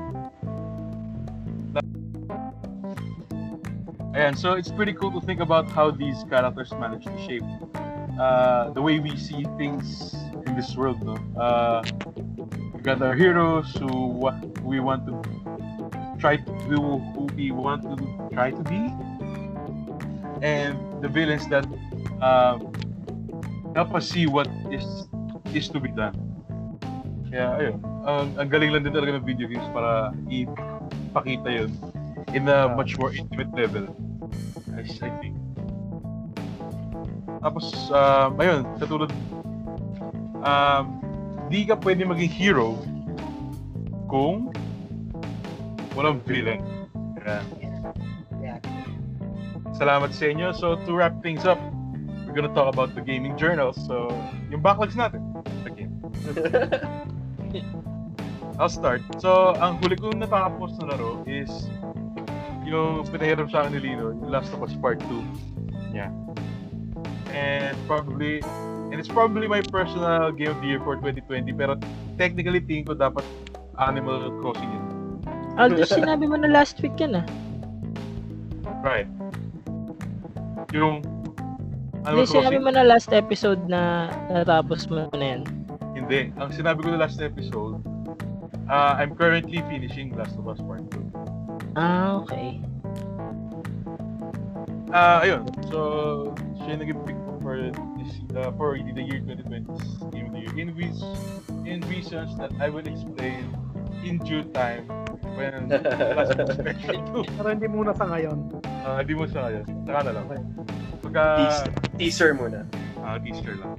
Ayan, so it's pretty cool to think about how these characters manage to shape uh, the way we see things in this world, no? Uh, we got our heroes who what we want to try to do, who we want to try to be, and the villains that um, help us see what is is to be done. Kaya ayun, ang, ang galing lang din talaga ng video games para ipakita yun in a much more intimate level. I, I think. Tapos, um, ayun, katulad, um, di ka pwede maging hero kung walang villain. Yeah. Salamat sa inyo. So, to wrap things up, we're gonna talk about the gaming journals. So, yung backlogs natin. Again. I'll start. So, ang huli kong nakakapos na laro is yung pinahiram sa akin ni Lino, yung Last of Us Part 2. Yeah. And probably, and it's probably my personal game of the year for 2020, pero technically tingin ko dapat Animal Crossing yun. Aldo, sinabi mo na last week yan ah. Right. Yung Hindi, Animal sinabi mo na last episode na natapos mo na yan. hindi. Ang sinabi ko na last episode, uh, I'm currently finishing Last of Us Part 2. Ah, okay. Ah, ayun. So, siya yung naging pick ko for this uh, for the year 2020 game of the year. In which in reasons that I will explain in due time when last special 2. Pero hindi muna sa ngayon. Ah, di mo siya ngayon. Saka na lang. Pagka Teaser, teaser muna. ah, teaser lang.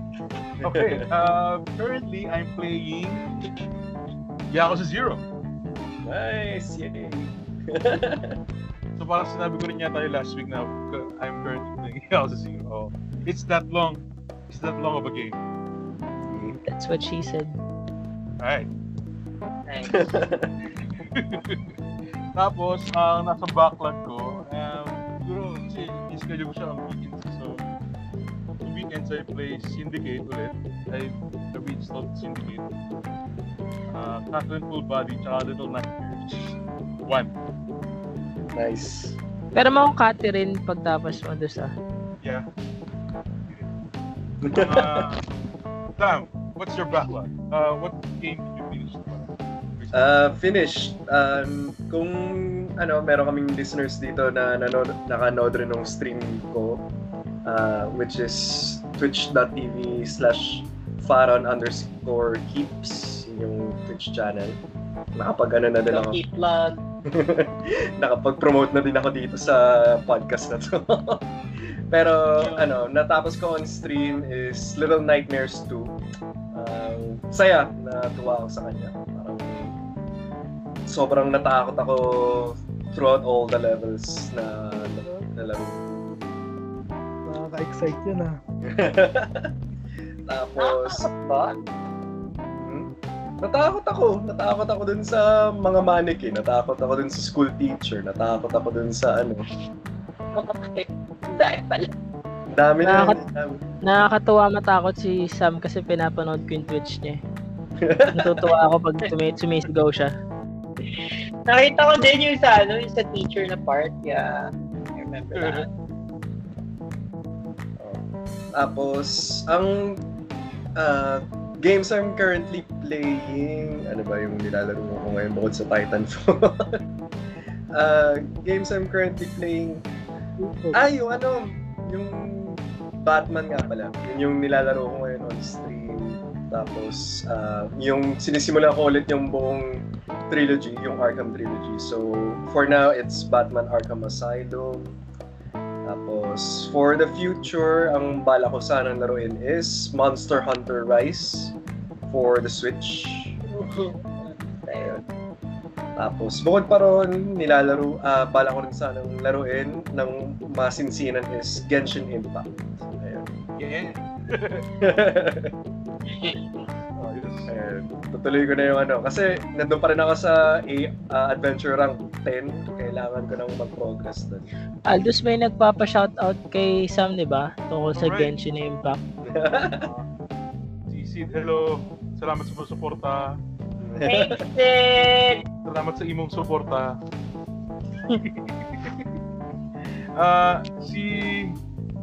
Okay. Uh, currently, I'm playing Yakuza Zero. Nice! Yay! So parang sinabi ko rin yata yung last week na I'm currently playing Yakuza Zero. Oh, it's that long. It's that long of a game. That's what she said. Alright. Tapos, ang nasa backlog ko, um, siguro, kasi i-schedule ko siya ang weekends. So, yung weekends I play Syndicate ulit. I reinstalled Syndicate. Uh, Catherine Full Body, tsaka Little Nightmares. One. nice. Pero mo Kati rin pagtapos mo doon sa... Yeah. Uh, Sam, what's your backlog? Uh, what game? Uh, finish. Um, kung ano, meron kaming listeners dito na nanood, nakanood rin ng stream ko, uh, which is twitch.tv slash faron underscore keeps yung Twitch channel. Nakapag ano na din ako. Keep plug. Nakapag-promote na din ako dito sa podcast na to. Pero ano, natapos ko on stream is Little Nightmares 2. Um, saya, natuwa ako sa kanya. Sobrang natakot ako throughout all the levels na na laro. Nakaka-excite yun ah. Tapos, hmm? natakot ako. Natakot ako dun sa mga mannequin. Natakot ako dun sa school teacher. Natakot ako dun sa ano. Dahil pala. Ang Dami na. Nakaka- ang dami. Nakakatuwa matakot si Sam kasi pinapanood ko yung Twitch niya. Natutuwa ako pag sumi- sumisigaw siya. Nakita ko din yung sa, ano, yung sa teacher na part. Yeah. I remember that. Tapos, ang ah, games I'm currently playing, ano ba yung nilalaro ko ngayon bukod sa Titanfall? Ah, games I'm currently playing, ah, yung ano, yung Batman nga pala. Yun yung nilalaro ko ngayon on stream. Tapos, ah, yung sinisimula ko ulit yung buong trilogy, yung Arkham trilogy. So, for now, it's Batman Arkham Asylum. Tapos, for the future, ang bala ko sanang laruin is Monster Hunter Rise for the Switch. Ayun. Tapos, bukod pa ron, nilalaro, ah bala ko rin sanang laruin ng masinsinan is Genshin Impact. Ayun. Yeah. Ayun. Tutuloy ko na yung ano. Kasi, nandun pa rin ako sa ah, Adventure Rank 10. Kailangan ko nang mag-progress doon. Aldous may nagpapa-shoutout kay Sam, di ba? Tungkol sa Alright. Genshin Impact. Si Sid, hello. Salamat sa suporta. Thanks, Sid! Salamat sa imong suporta. Ah, si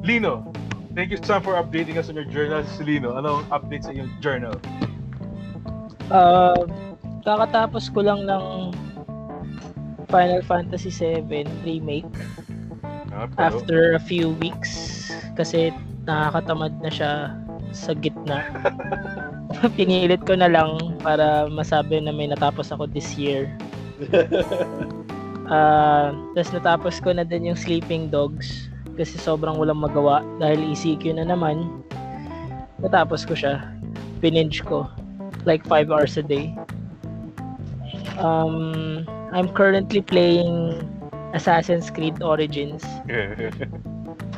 Lino. Thank you Sam for updating us on your journal. Si Lino, anong update sa iyong journal? Uh, kakatapos ko lang ng Final Fantasy 7 remake Ah, pero, after a few weeks kasi nakakatamad na siya sa gitna. Pinilit ko na lang para masabi na may natapos ako this year. Ah, Tapos natapos ko na din yung Sleeping Dogs kasi sobrang walang magawa dahil ECQ na naman. Natapos ko siya. Pininge ko like 5 hours a day. Um, I'm currently playing Assassin's Creed Origins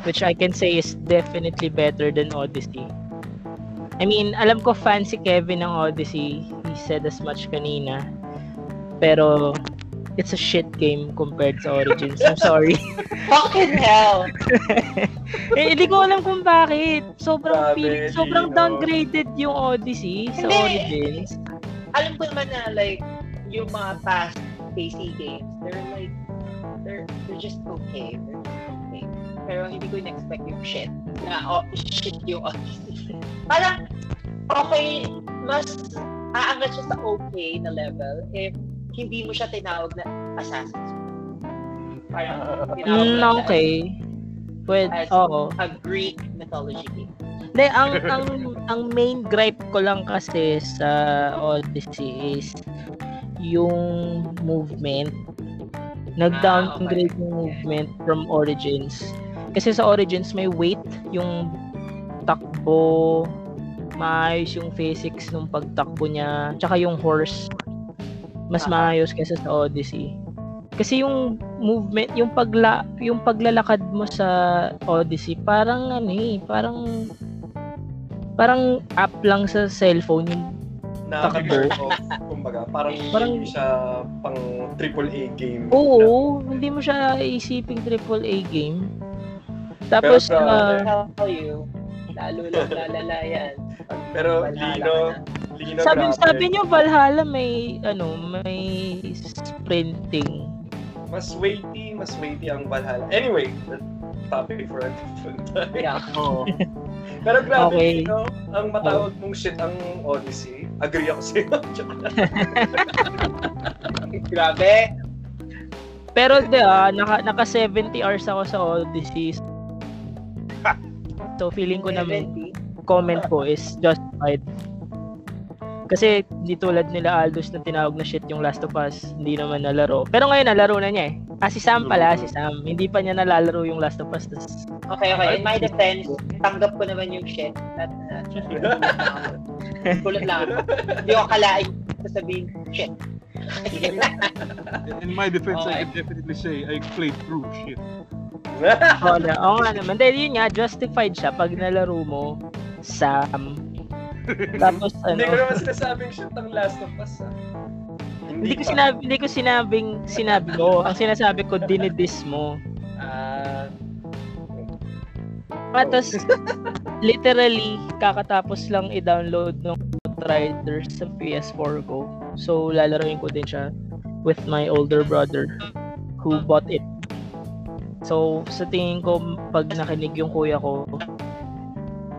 which I can say is definitely better than Odyssey. I mean, alam ko fan si Kevin ng Odyssey. He said as much kanina. Pero it's a shit game compared sa Origins. I'm sorry. Fucking hell! eh, hindi ko alam kung bakit. Sobrang Grabe, feeling, sobrang Gino. downgraded yung Odyssey sa Hindi. Origins. Alam ko naman na, like, yung mga past PC games, they're like, they're, they're just okay. They're just okay. Pero hindi ko in-expect yung shit. Na, oh, shit yung Odyssey. Parang, okay, mas aangat siya sa okay na level if hindi mo siya tinawag na Assassin's Creed. Parang, tinawag Mm, okay. As- oo. a Greek mythology game. Hindi, ang, ang, ang main gripe ko lang kasi sa Odyssey is yung movement. Nag-downgrade yung movement from Origins. Kasi sa Origins may weight yung takbo, maayos yung physics nung pagtakbo niya, tsaka yung horse mas Ah. maayos kaysa sa Odyssey. Kasi yung movement, yung pagla yung paglalakad mo sa Odyssey, parang ano eh, parang parang app lang sa cellphone yung Nakaka-turn off. Kumbaga, parang, Parang- hindi siya pang AAA game. Oo, hindi mo siya isiping AAA game. Tapos, Pero, I'll tell you, lalo lang lalala yan. Pero, Lino, na. Lino, sabi, grabe. sabi niyo Valhalla may, ano, may sprinting. Mas weighty, mas weighty ang Valhalla. Anyway, topic for a different time. Yeah. Pero grabe, Okay. Lino, ang matawag mong shit ang Odyssey. Agree ako sa'yo. Grabe. Pero di ah, naka, naka 70 hours ako sa Odyssey. So feeling ko 70. comment ko is justified. Kasi hindi tulad nila Aldous na tinawag na shit yung Last of Us, hindi naman nalaro. Pero ngayon nalaro na niya eh. Ah, si Sam pala, si Sam. Hindi pa niya nalalaro yung Last of Us. Tas, Okay, okay. In my defense, tanggap ko naman yung shit. At, uh, Kulat lang ako. Hindi ko akalain sasabihin, shit. In my defense, I Okay. can definitely say I played through shit. Oo oo nga naman. Dahil yun nga, justified siya pag nalaro mo, Sam. Tapos ano, Hindi ko naman sinasabing shoot ang Last of Us, ah. hindi ko sinabi, hindi ko sinabing sinabi ko. Ang sinasabi ko, dinidis mo. Ah, Tapos, literally, kakatapos lang i-download ng Riders sa PS4 ko. So, lalaroin ko din siya with my older brother who bought it. So, sa tingin ko, pag nakinig yung kuya ko,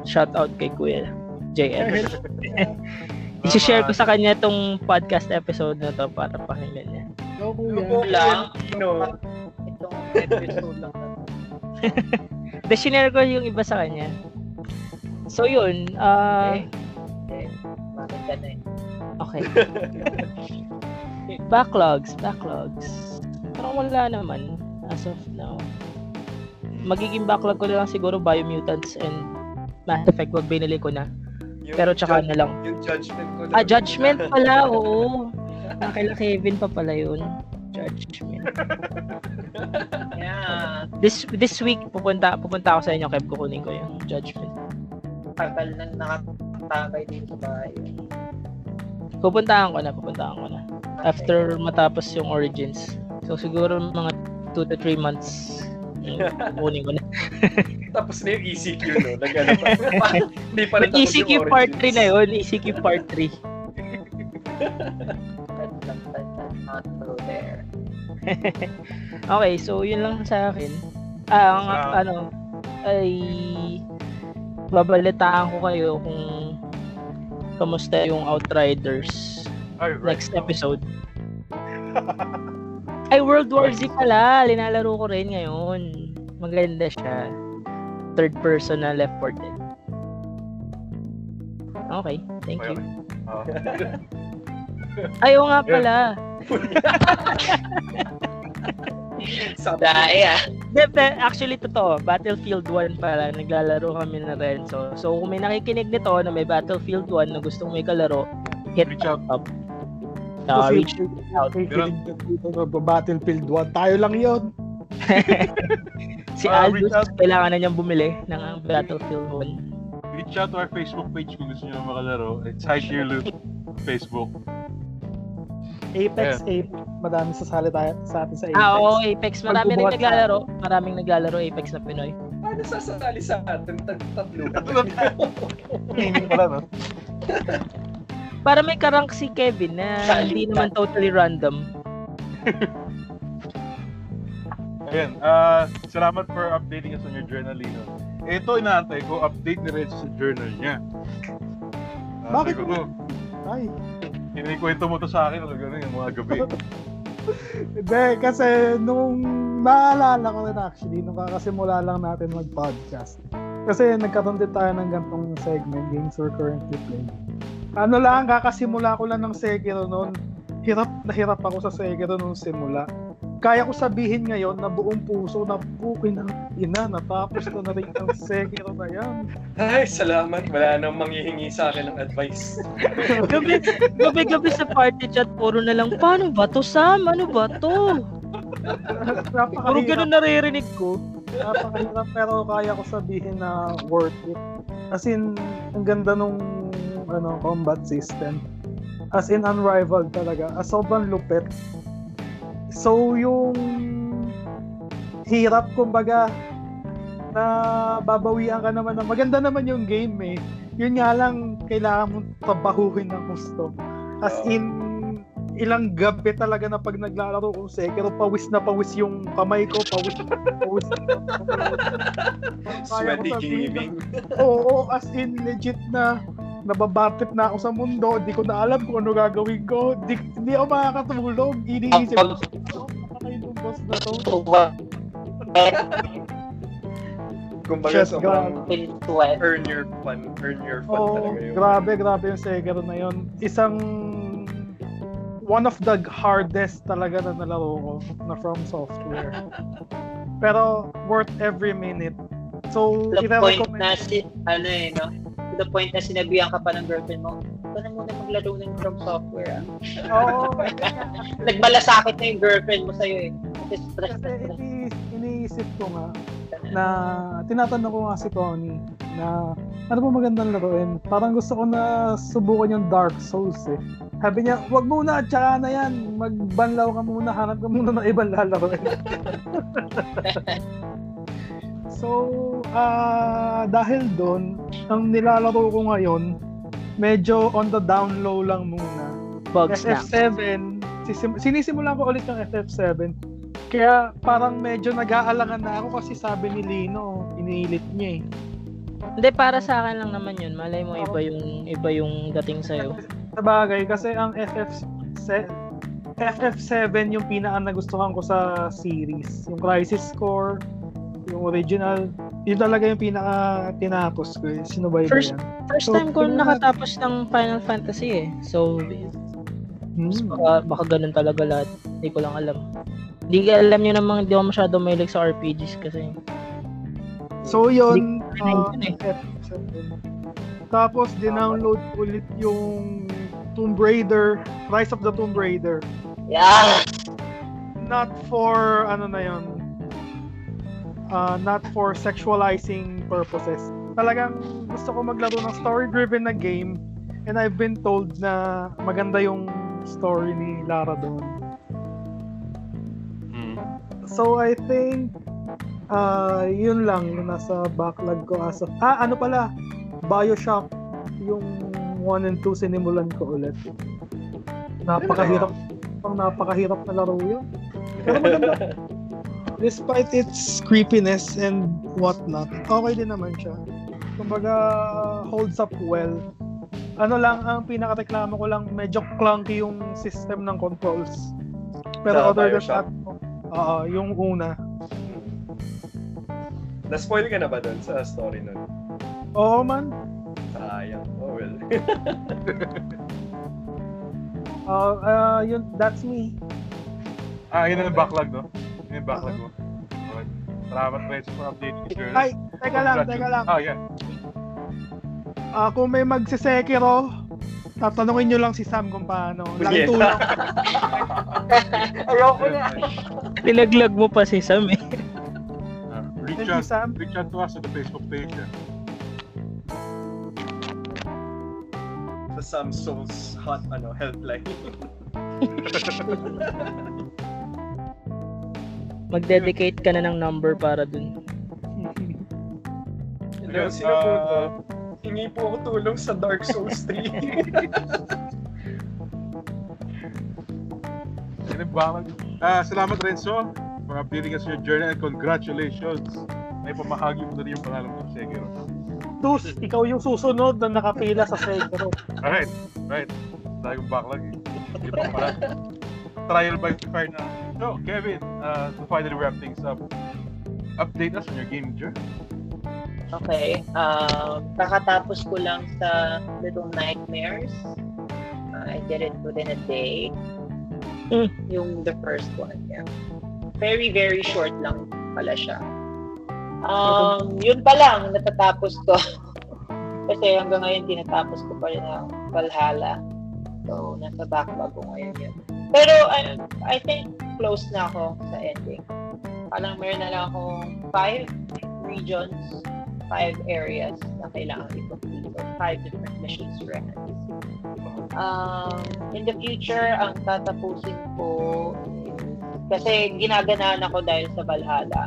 shout out kay Kuya JM. I-share ko sa kanya tong podcast episode na to para pakinggan niya. Go, Ano kuya. po lang. No. Itong episode lang na to. The shinare ko yung iba sa kanya. So, yun. ah Eh, bakit ka na eh. Okay. backlogs, backlogs. Parang wala naman as of now. Magiging backlog ko na lang siguro Biomutants and Mass Effect wag binili ko na. Yung Pero tsaka jud- na lang. Yung judgment ko. Ah, Judgment pala, oo. Ah, kaila Kevin pa pala yun. Judgment. Yeah. This this week pupunta pupunta ako sa inyo, Kev, kukunin ko yung Judgment. Tagal na nakatagay dito sa bahay. Pupuntahan ko na, pupuntahan ko na. After matapos yung Origins. So siguro mga 2 to 3 months kukunin ko na. Tapos na yung ECQ, no? Nag-ano pa. Hindi pa rin tapos ECQ yung part 3 Origins. na yun, ECQ part 3. That lang, that, that's not true there. Okay, so yun lang sa akin. Ah, ang Wow. ano ay babalitaan ko kayo kung kamusta yung Outriders Ay, right. next episode. Ay, World War Z pala. Linalaro ko rin ngayon. Maganda siya. Third person na Left 4 Dead. Okay, thank Okay, you. okay. Ah. Ayaw nga pala. Sabi Dahil ah. Hindi, pe- actually, totoo. Battlefield 1 pala, naglalaro kami na Renzo. So, kung may nakikinig nito na may Battlefield 1 na gustong may kalaro, hit Reach out. up. Uh, Kasi reach out. Battlefield 1. Tayo lang yon. Si Ah, Aldous, kailangan na niyang bumili ng uh, Battlefield 1. Reach out to our Facebook page kung gusto nyo makalaro. It's High Tier Loot Facebook. Apex, Apex. Madami sasali tayo sa atin sa Apex. Ah, oo, Apex. Marami rin naglalaro. Maraming naglalaro Apex na Pinoy. Paano sasali sa atin? Tag tatlo. Hindi pala, no? Para may karank si Kevin na hindi naman totally random. Ayan, ah salamat for updating us on your journal, Lino. Ito, inaantay ko, update ni Renzo sa journal niya. Ah, Bakit? ko, Ay. Kinikwento mo to sa akin, ano gano'n, yung mga gabi. Hindi, kasi nung naalala ko rin actually, nung kakasimula lang natin mag-podcast. Kasi nagkaroon din tayo ng gantong segment, games we're currently playing. Ano lang, kakasimula ko lang ng Sekiro noon. Hirap na hirap ako sa Sekiro nung simula. Kaya ko sabihin ngayon na buong puso na pukin ang ina, natapos ko na rin ang Sekiro na yan. Ay, salamat. Wala nang manghihingi sa akin ng advice. Gabi, gabi, gabi sa party chat, puro na lang, paano ba to, Sam? Ano ba to? Puro ganun naririnig ko. Napakahirap pero kaya ko sabihin na worth it. As in, ang ganda nung ano, combat system. As in, unrivaled talaga. As sobrang lupit. So, yung hirap, kumbaga, na babawian ka naman na maganda naman yung game eh. Yun nga lang, kailangan mong trabahuhin ng gusto. As in, ilang gabi talaga na pag naglalaro ko Sekiro, pawis na pawis yung kamay ko, pawis na pawis. Sweaty gaming. Oo, as in legit na nababatip na ako sa mundo, di ko na alam kung ano gagawin ko, di, di ako makakatulog, iniisip ko, "Oh, yung boss na to. Kumbaga, sobrang earn your fun. Earn your fun Oo, talaga yun. grabe, grabe yung Sekiro na yun. Isang one of the hardest talaga na nalaro ko na from software. Pero worth every minute. So, To the point na si, ano eh, no? To the point na sinabihan ka pa ng girlfriend mo, ka na muna maglaro ng from software. Ah. Oo. Nagmalasakit na yung girlfriend mo sa'yo eh. Kasi stress Kasi stress. ini- iniisip ko nga na tinatanong ko nga si Tony na ano ba magandang laruin? Parang gusto ko na subukan yung Dark Souls eh. Sabi niya, wag muna, tsaka na yan. Magbanlaw ka muna, hanap ka muna ng ibang lalaroin. so, ah dahil doon, ang nilalaro ko ngayon, medyo on the down low lang muna. Bugs na. FF7, sisim- sinisimulan ko ulit yung FF7. Kaya parang medyo nag-aalangan na ako kasi sabi ni Lino, iniilit niya eh. Hindi, para sa akin lang naman yun. Malay mo, iba yung, iba yung dating sa'yo. Sa bagay, kasi ang FF se- FF7 yung pinaka nagustuhan ko sa series. Yung Crisis Core, yung original, yun talaga yung pinaka tinapos ko eh. Sino ba yun? First- First So, time ko nakatapos ng Final Fantasy eh. So, Hmm. baka, baka ganun talaga lahat. Hindi ko lang alam. Hindi alam nyo namang hindi ako masyado mahilig sa RPGs kasi. So yun, FF7. Tapos dinownload ulit yung Tomb Raider, Rise of the Tomb Raider. Yeah! Not for ano na yun. ah, not for sexualizing purposes. Talagang gusto ko maglaro ng story-driven na game and I've been told na maganda yung story ni Lara doon. Mm. So I think ah yun lang yung nasa backlog ko as of ah ano pala BioShock yung 1 and 2 sinimulan ko ulit. Napakahirap pang napakahirap na laro yun. Pero maganda. Despite its creepiness and whatnot, okay din naman siya. Kumbaga, holds up well. Ano lang, ang pinakareklamo ko lang, medyo clunky yung system ng controls. Pero Sa other than that, oo, yung una. Na-spoil ka na ba doon sa story nun? Oo man, Sayang. Oh well. uh, uh, yun, that's me. Ah, yun na yung backlog, no? Yun yung backlog mo. Okay. Salamat, Reds, for updating the journal. Ay, teka lang, teka lang. Oh, yeah. Ah, kung may magsisekiro, tatanungin nyo lang si Sam kung paano. Yeah. Laking tulong. Ayoko na. Nilaglag mo pa si Sam eh. Reach out, Sam. reach out to us on the Facebook page. Yeah. Sa Sam Souls hot ano, helpline. Mag-dedicate ka na ng number para dun. Hello, sino po to? uh, Hingi po ako tulong sa Dark Souls 3. Yun yung backlog. Ah, salamat, Renzo, for updating us your journey and congratulations. May pamahagi mo na rin yung pangalan mo sa Sekiro. Dus, ikaw yung susunod na nakapila sa Sekiro. Alright, right. Dahil yung backlog eh. Hindi pa pala. Trial by fire na. So, Kevin, uh, to finally wrap things up, update us on your gaming journey. Okay. Um, kakatapos ko lang sa Little Nightmares. Uh, I did it within a day. Mm. Yung the first one, yeah. Very, very short lang pala siya. Um, yun pa lang, natatapos ko. Kasi hanggang ngayon, tinatapos ko pa rin ang Valhalla. So, nasa backlog ko ngayon yun. Pero, I, I think, close na ako sa ending. Parang meron na lang akong five regions five areas na kailangan i-complete five different missions records. Um, in the future, ang tatapusin ko kasi ginaganahan ako dahil sa Valhalla.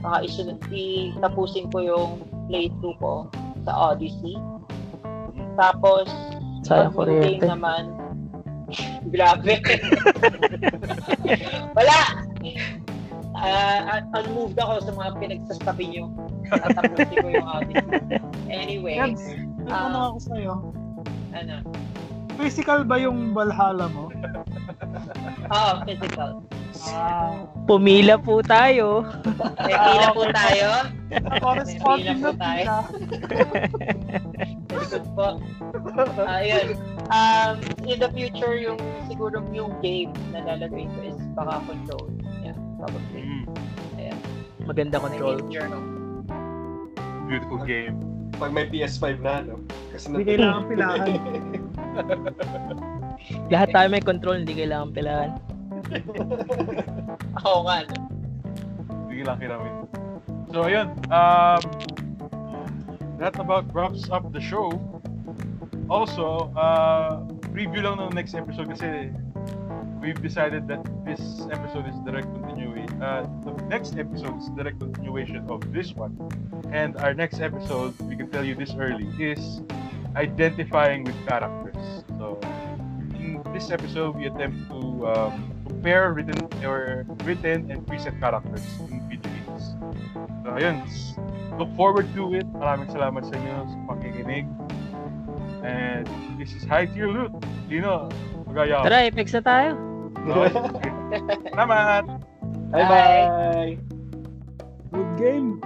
Baka isunod, itapusin ko yung playthrough ko sa Odyssey. Tapos, Sayang kuryente. naman, grabe. Wala! Uh, unmoved ako sa mga pinagsasabi niyo. Tatapusin ko yung Odyssey. Anyway, Keds, may Ah. tanong ako sa'yo. ano? Physical ba yung Valhalla mo? Oo, physical. Ah. Pumila po tayo. May pila po tayo. Corresponding na po tayo. pila. Good po. Ayun. Um, in the future, yung siguro yung game na lalagay ko is baka control. Yeah, probably. Mm, Maganda My control. game journal. beautiful game. Pag may PS5 na, no? Kasi Hindi kailangan pilahan. Lahat tayo may control, hindi kailangan pilahan. Oo nga. Sige lang kiramin. So, ayun. Um, that about wraps up the show. Also, uh, preview lang ng next episode kasi we've decided that this episode is direct continuation. Uh, the next episode is direct continuation of this one. And our next episode, we can tell you this early, is identifying with characters. So, in this episode, we attempt to um, compare written or written and preset characters in video games. So, ayun. Look forward to it. Maraming salamat sa inyo sa pakikinig. And this is High Tier Loot. Dino, magaya. Tara, Apex na tayo. Salamat! Bye-bye! Good game.